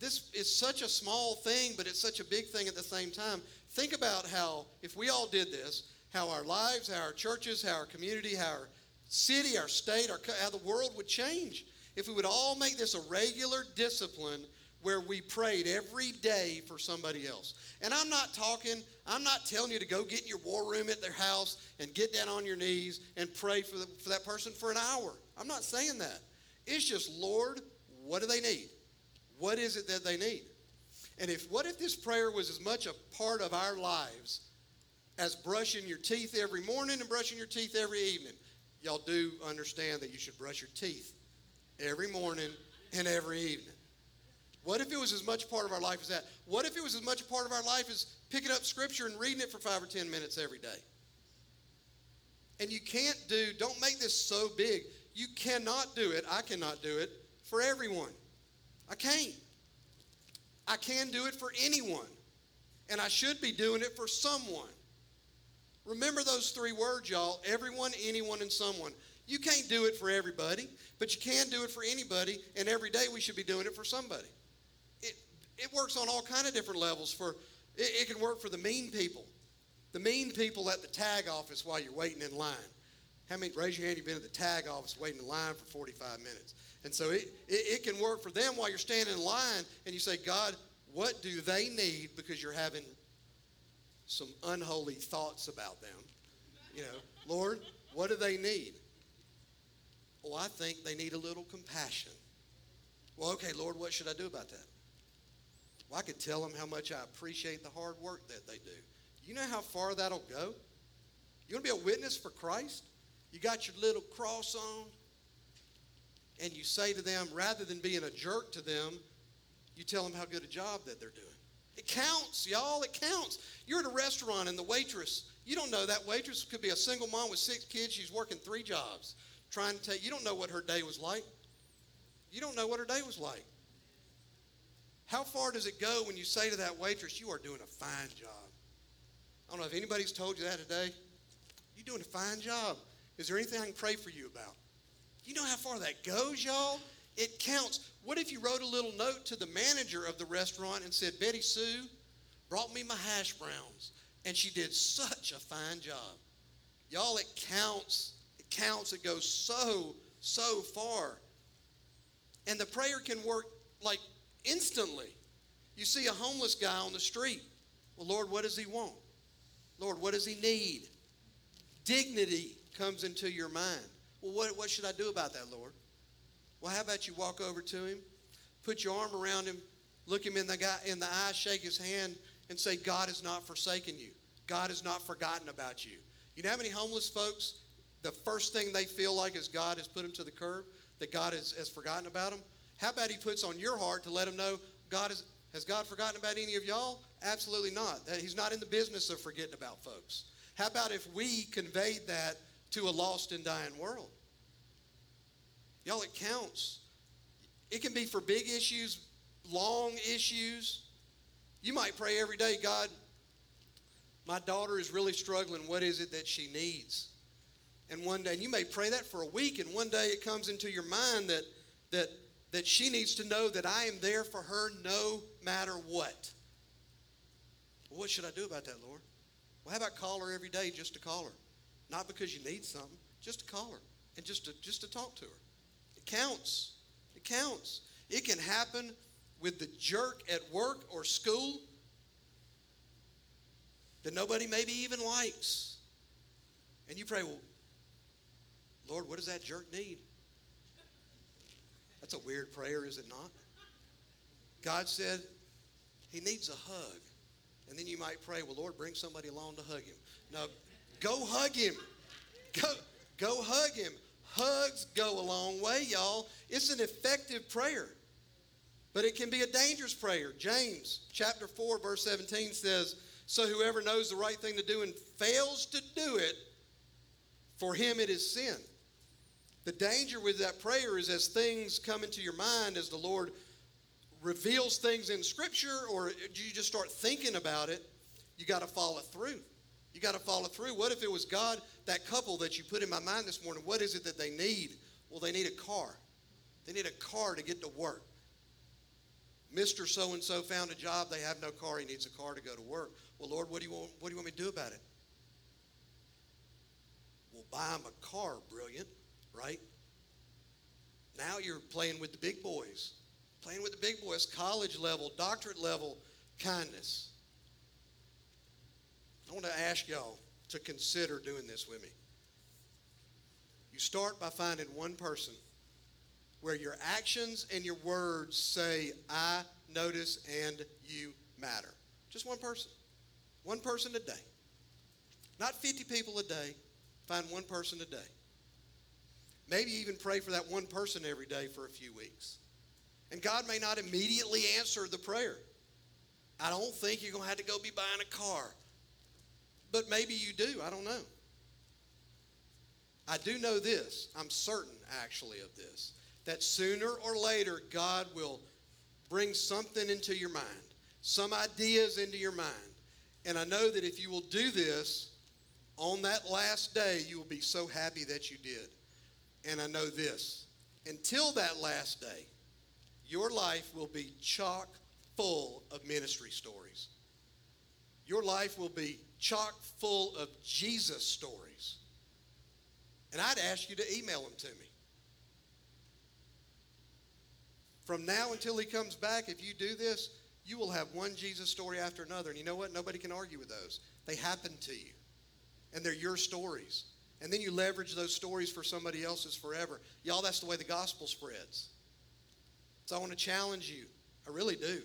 This is such a small thing, but it's such a big thing at the same time. Think about how, if we all did this, how our lives, how our churches, how our community, how our city, our state, our, how the world would change. If we would all make this a regular discipline where we prayed every day for somebody else. And I'm not talking, I'm not telling you to go get in your war room at their house and get down on your knees and pray for, the, for that person for an hour. I'm not saying that. It's just, Lord, what do they need? What is it that they need? And if what if this prayer was as much a part of our lives as brushing your teeth every morning and brushing your teeth every evening? Y'all do understand that you should brush your teeth every morning and every evening. What if it was as much part of our life as that? What if it was as much part of our life as picking up scripture and reading it for five or ten minutes every day? And you can't do, don't make this so big. You cannot do it. I cannot do it for everyone. I can't. I can do it for anyone. And I should be doing it for someone. Remember those three words, y'all everyone, anyone, and someone. You can't do it for everybody, but you can do it for anybody, and every day we should be doing it for somebody. It, it works on all kind of different levels. For it, it can work for the mean people, the mean people at the tag office while you're waiting in line. How many, raise your hand, you've been at the tag office waiting in line for 45 minutes. And so it, it, it can work for them while you're standing in line and you say, God, what do they need? Because you're having some unholy thoughts about them. You know, Lord, what do they need? Well, I think they need a little compassion. Well, okay, Lord, what should I do about that? Well, I could tell them how much I appreciate the hard work that they do. You know how far that'll go? You want to be a witness for Christ? You got your little cross on, and you say to them, rather than being a jerk to them, you tell them how good a job that they're doing. It counts, y'all. It counts. You're at a restaurant and the waitress, you don't know that waitress could be a single mom with six kids. She's working three jobs, trying to take. You don't know what her day was like. You don't know what her day was like. How far does it go when you say to that waitress, "You are doing a fine job"? I don't know if anybody's told you that today. You're doing a fine job. Is there anything I can pray for you about? You know how far that goes, y'all? It counts. What if you wrote a little note to the manager of the restaurant and said, Betty Sue brought me my hash browns, and she did such a fine job? Y'all, it counts. Counts. It goes so, so far. And the prayer can work like instantly. You see a homeless guy on the street. Well, Lord, what does he want? Lord, what does he need? Dignity comes into your mind. Well, what, what should I do about that, Lord? Well, how about you walk over to him, put your arm around him, look him in the, guy, in the eye, shake his hand, and say, God has not forsaken you. God has not forgotten about you. You know how many homeless folks, the first thing they feel like is God has put them to the curb, that God has, has forgotten about them? How about he puts on your heart to let them know, God has, has God forgotten about any of y'all? Absolutely not. He's not in the business of forgetting about folks. How about if we conveyed that to a lost and dying world? Y'all, it counts. It can be for big issues, long issues. You might pray every day, God, my daughter is really struggling. What is it that she needs? And one day, and you may pray that for a week, and one day it comes into your mind that that that she needs to know that I am there for her no matter what. What should I do about that, Lord? Well, how about call her every day just to call her? Not because you need something, just to call her and just to just to talk to her. It counts. It counts. It can happen with the jerk at work or school that nobody maybe even likes. And you pray, well, Lord, what does that jerk need? That's a weird prayer, is it not? God said he needs a hug. And then you might pray, well, Lord, bring somebody along to hug him. No, go hug him. Go, go hug him. Hugs go a long way, y'all. It's an effective prayer, but it can be a dangerous prayer. James chapter 4, verse 17 says, So whoever knows the right thing to do and fails to do it, for him it is sin. The danger with that prayer is as things come into your mind, as the Lord reveals things in Scripture, or you just start thinking about it, you got to follow through. You got to follow through. What if it was God, that couple that you put in my mind this morning, what is it that they need? Well, they need a car. They need a car to get to work. Mr. So and so found a job, they have no car, he needs a car to go to work. Well, Lord, what do you want, what do you want me to do about it? Well, buy him a car, brilliant, right? Now you're playing with the big boys. playing with the big boys, college level, doctorate level kindness. I want to ask y'all to consider doing this with me. You start by finding one person where your actions and your words say, I notice and you matter. Just one person. One person a day. Not 50 people a day. Find one person a day. Maybe even pray for that one person every day for a few weeks. And God may not immediately answer the prayer. I don't think you're going to have to go be buying a car. But maybe you do. I don't know. I do know this. I'm certain, actually, of this. That sooner or later, God will bring something into your mind, some ideas into your mind. And I know that if you will do this, on that last day, you will be so happy that you did. And I know this until that last day, your life will be chock full of ministry stories. Your life will be chock full of Jesus stories. And I'd ask you to email them to me. From now until he comes back, if you do this, you will have one Jesus story after another. And you know what? Nobody can argue with those. They happen to you, and they're your stories. And then you leverage those stories for somebody else's forever. Y'all, that's the way the gospel spreads. So I want to challenge you. I really do.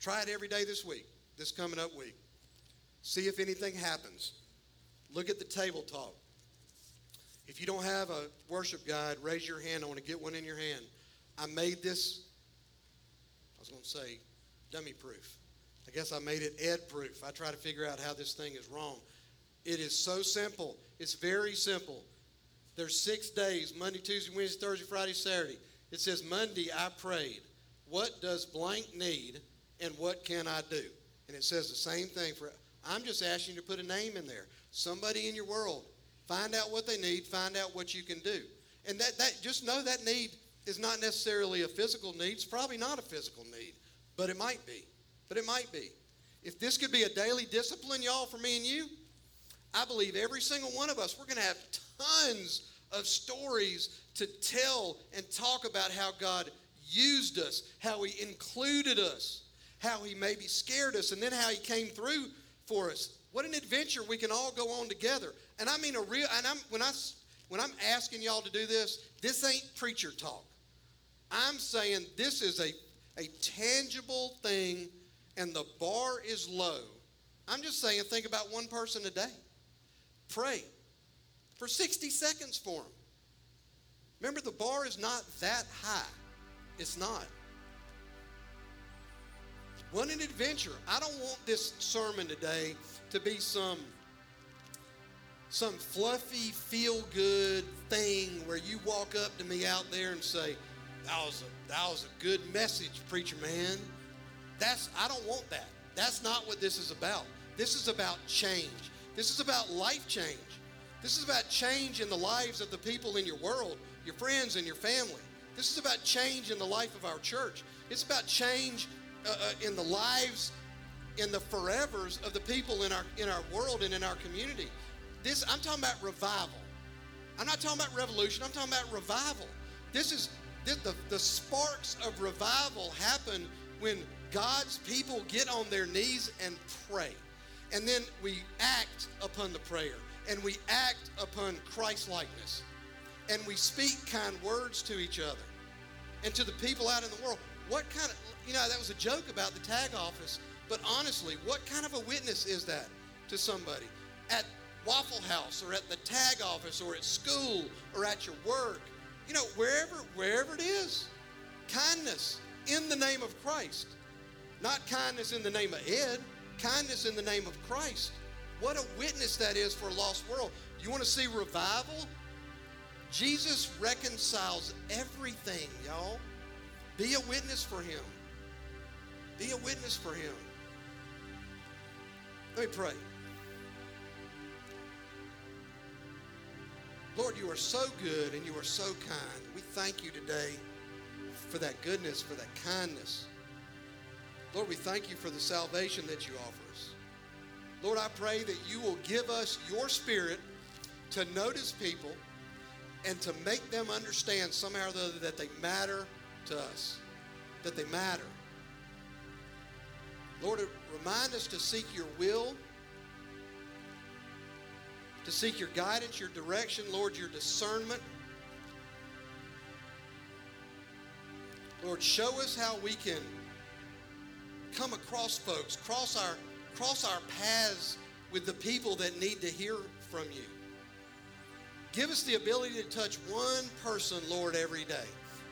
Try it every day this week, this coming up week. See if anything happens. Look at the table talk. If you don't have a worship guide, raise your hand. I want to get one in your hand. I made this, I was going to say, dummy proof. I guess I made it ed proof. I try to figure out how this thing is wrong. It is so simple. It's very simple. There's six days Monday, Tuesday, Wednesday, Thursday, Friday, Saturday. It says, Monday I prayed. What does blank need and what can I do? And it says the same thing for, I'm just asking you to put a name in there. Somebody in your world. Find out what they need, find out what you can do. And that, that just know that need is not necessarily a physical need. It's probably not a physical need, but it might be. But it might be. If this could be a daily discipline, y'all, for me and you, I believe every single one of us, we're going to have tons of stories to tell and talk about how God used us, how He included us, how He maybe scared us, and then how He came through for us. What an adventure we can all go on together. And I mean a real. And I'm when I when I'm asking y'all to do this, this ain't preacher talk. I'm saying this is a a tangible thing, and the bar is low. I'm just saying, think about one person a day. Pray for 60 seconds for them. Remember, the bar is not that high. It's not. What an adventure. I don't want this sermon today to be some some fluffy feel good thing where you walk up to me out there and say, "That was a that was a good message, preacher man." That's I don't want that. That's not what this is about. This is about change. This is about life change. This is about change in the lives of the people in your world, your friends and your family. This is about change in the life of our church. It's about change uh, uh, in the lives, in the forevers of the people in our in our world and in our community. This I'm talking about revival. I'm not talking about revolution. I'm talking about revival. This is the the sparks of revival happen when God's people get on their knees and pray, and then we act upon the prayer and we act upon Christ likeness and we speak kind words to each other and to the people out in the world. What kind of, you know, that was a joke about the tag office, but honestly, what kind of a witness is that to somebody at Waffle House or at the tag office or at school or at your work? You know, wherever wherever it is, kindness in the name of Christ. Not kindness in the name of Ed, kindness in the name of Christ. What a witness that is for a lost world. You want to see revival? Jesus reconciles everything, y'all. Be a witness for him. Be a witness for him. Let me pray. Lord, you are so good and you are so kind. We thank you today for that goodness, for that kindness. Lord, we thank you for the salvation that you offer us. Lord, I pray that you will give us your spirit to notice people and to make them understand somehow or the other that they matter to us. that they matter. Lord, remind us to seek your will, to seek your guidance, your direction, Lord, your discernment. Lord, show us how we can come across folks, cross our cross our paths with the people that need to hear from you. Give us the ability to touch one person, Lord, every day.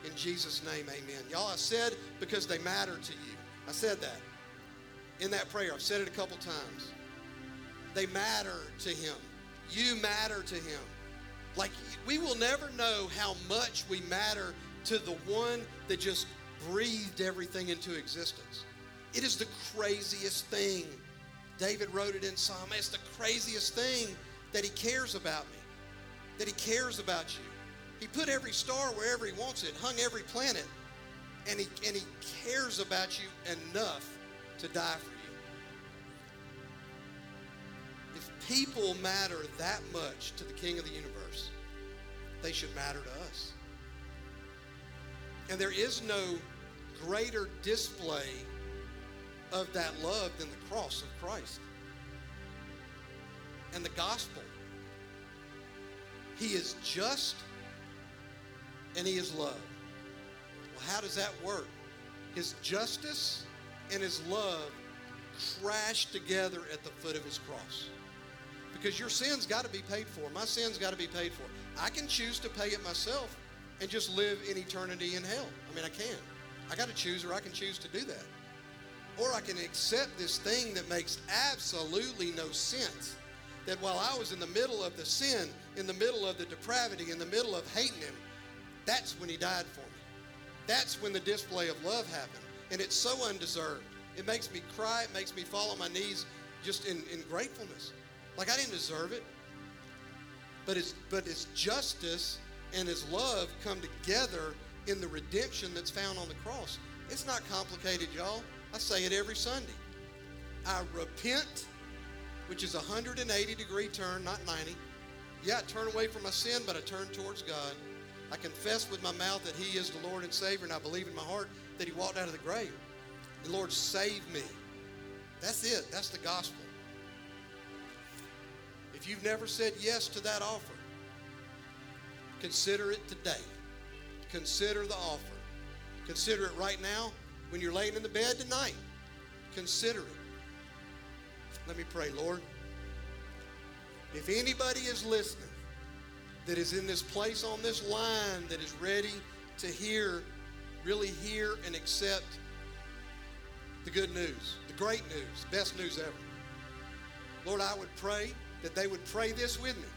In Jesus' name, amen. Y'all, I said because they matter to you. I said that in that prayer. I've said it a couple times. They matter to him. You matter to him. Like we will never know how much we matter to the one that just breathed everything into existence. It is the craziest thing. David wrote it in Psalm. It's the craziest thing that he cares about me, that he cares about you. He put every star wherever he wants it, hung every planet, and he, and he cares about you enough to die for you. If people matter that much to the King of the universe, they should matter to us. And there is no greater display of that love than the cross of Christ and the gospel. He is just and he is love. Well, how does that work? His justice and his love crash together at the foot of his cross. Because your sin's got to be paid for. My sin's got to be paid for. I can choose to pay it myself and just live in eternity in hell. I mean, I can. I got to choose, or I can choose to do that. Or I can accept this thing that makes absolutely no sense. That while I was in the middle of the sin, in the middle of the depravity, in the middle of hating Him, that's when He died for me. That's when the display of love happened. And it's so undeserved. It makes me cry, it makes me fall on my knees just in, in gratefulness. Like I didn't deserve it. But his, but his justice and his love come together in the redemption that's found on the cross. It's not complicated, y'all. I say it every Sunday. I repent, which is a 180 degree turn, not 90. Yeah, I turn away from my sin, but I turn towards God. I confess with my mouth that He is the Lord and Savior, and I believe in my heart that He walked out of the grave. The Lord saved me. That's it. That's the gospel. If you've never said yes to that offer, consider it today. Consider the offer. Consider it right now when you're laying in the bed tonight. Consider it. Let me pray, Lord. If anybody is listening that is in this place on this line that is ready to hear, really hear and accept the good news, the great news, best news ever. Lord, I would pray that they would pray this with me.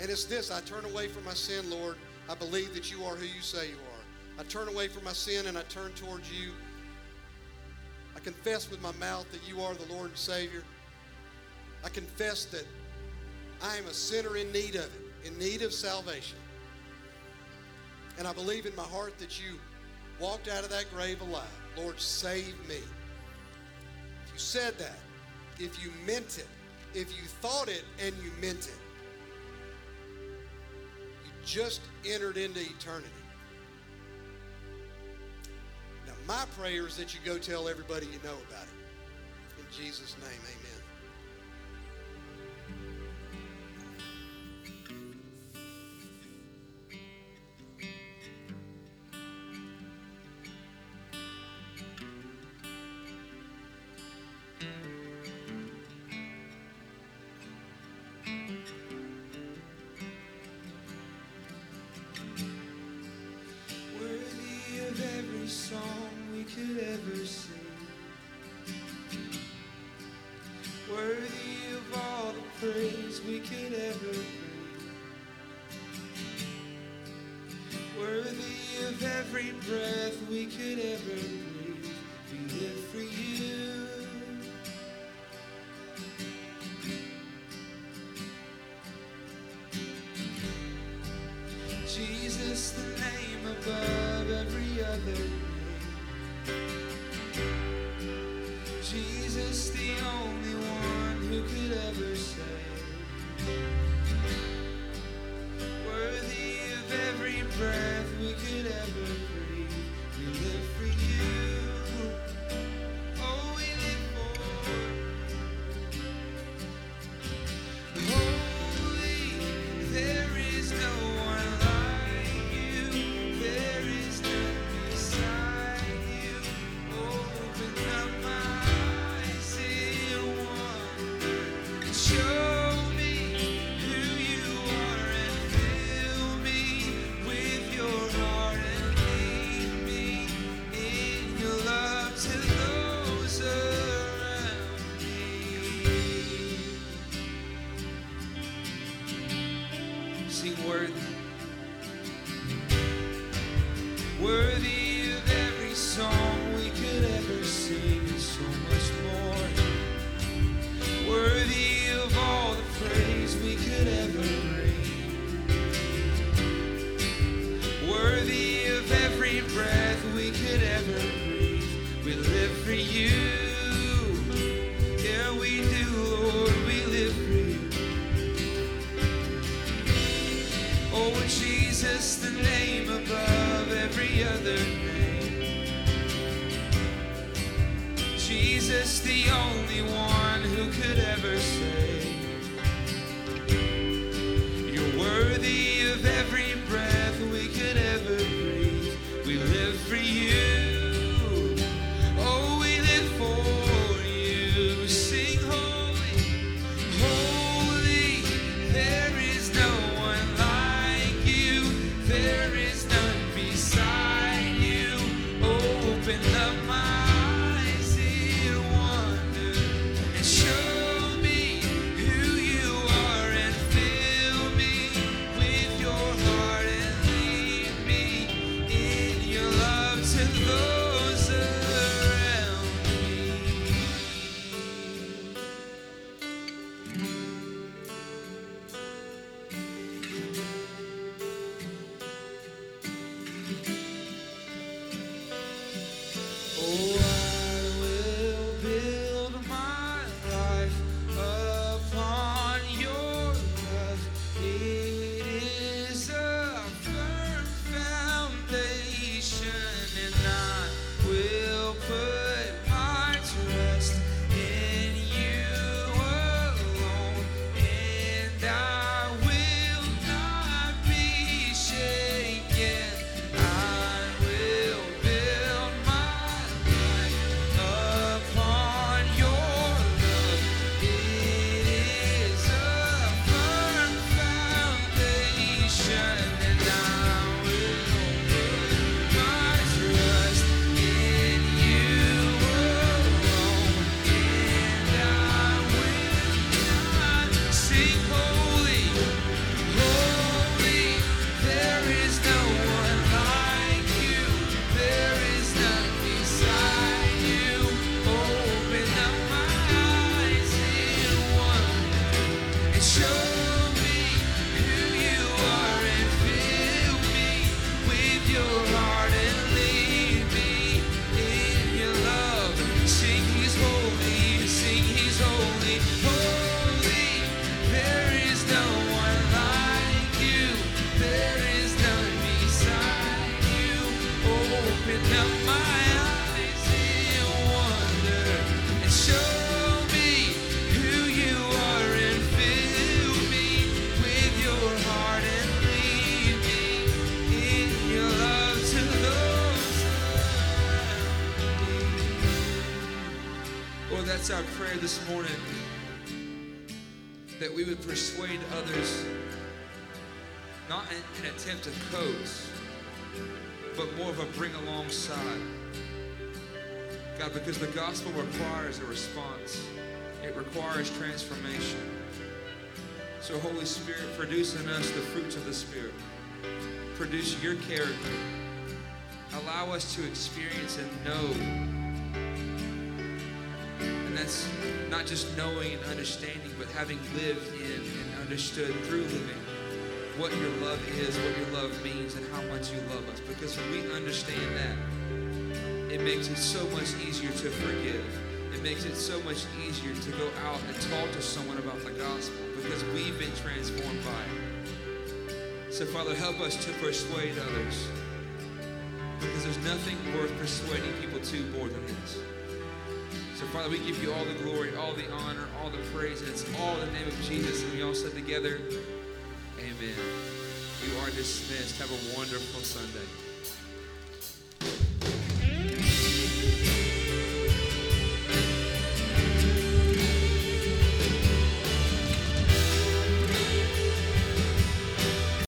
And it's this I turn away from my sin, Lord. I believe that you are who you say you are. I turn away from my sin and I turn towards you. I confess with my mouth that you are the Lord and Savior. I confess that I am a sinner in need of it, in need of salvation. And I believe in my heart that you walked out of that grave alive. Lord, save me. If you said that, if you meant it, if you thought it and you meant it, you just entered into eternity. My prayer is that you go tell everybody you know about it. In Jesus' name, amen. Attempt to coax, but more of a bring alongside. God, because the gospel requires a response, it requires transformation. So, Holy Spirit, produce in us the fruits of the Spirit. Produce your character. Allow us to experience and know and that's not just knowing and understanding, but having lived in and understood through living what your love is, what your love means, and how much you love us. Because when we understand that, it makes it so much easier to forgive. It makes it so much easier to go out and talk to someone about the gospel because we've been transformed by it. So, Father, help us to persuade others because there's nothing worth persuading people to more than this. So, Father, we give you all the glory, all the honor, all the praise, and it's all in the name of Jesus. And we all said together, Amen. You are dismissed. Have a wonderful Sunday.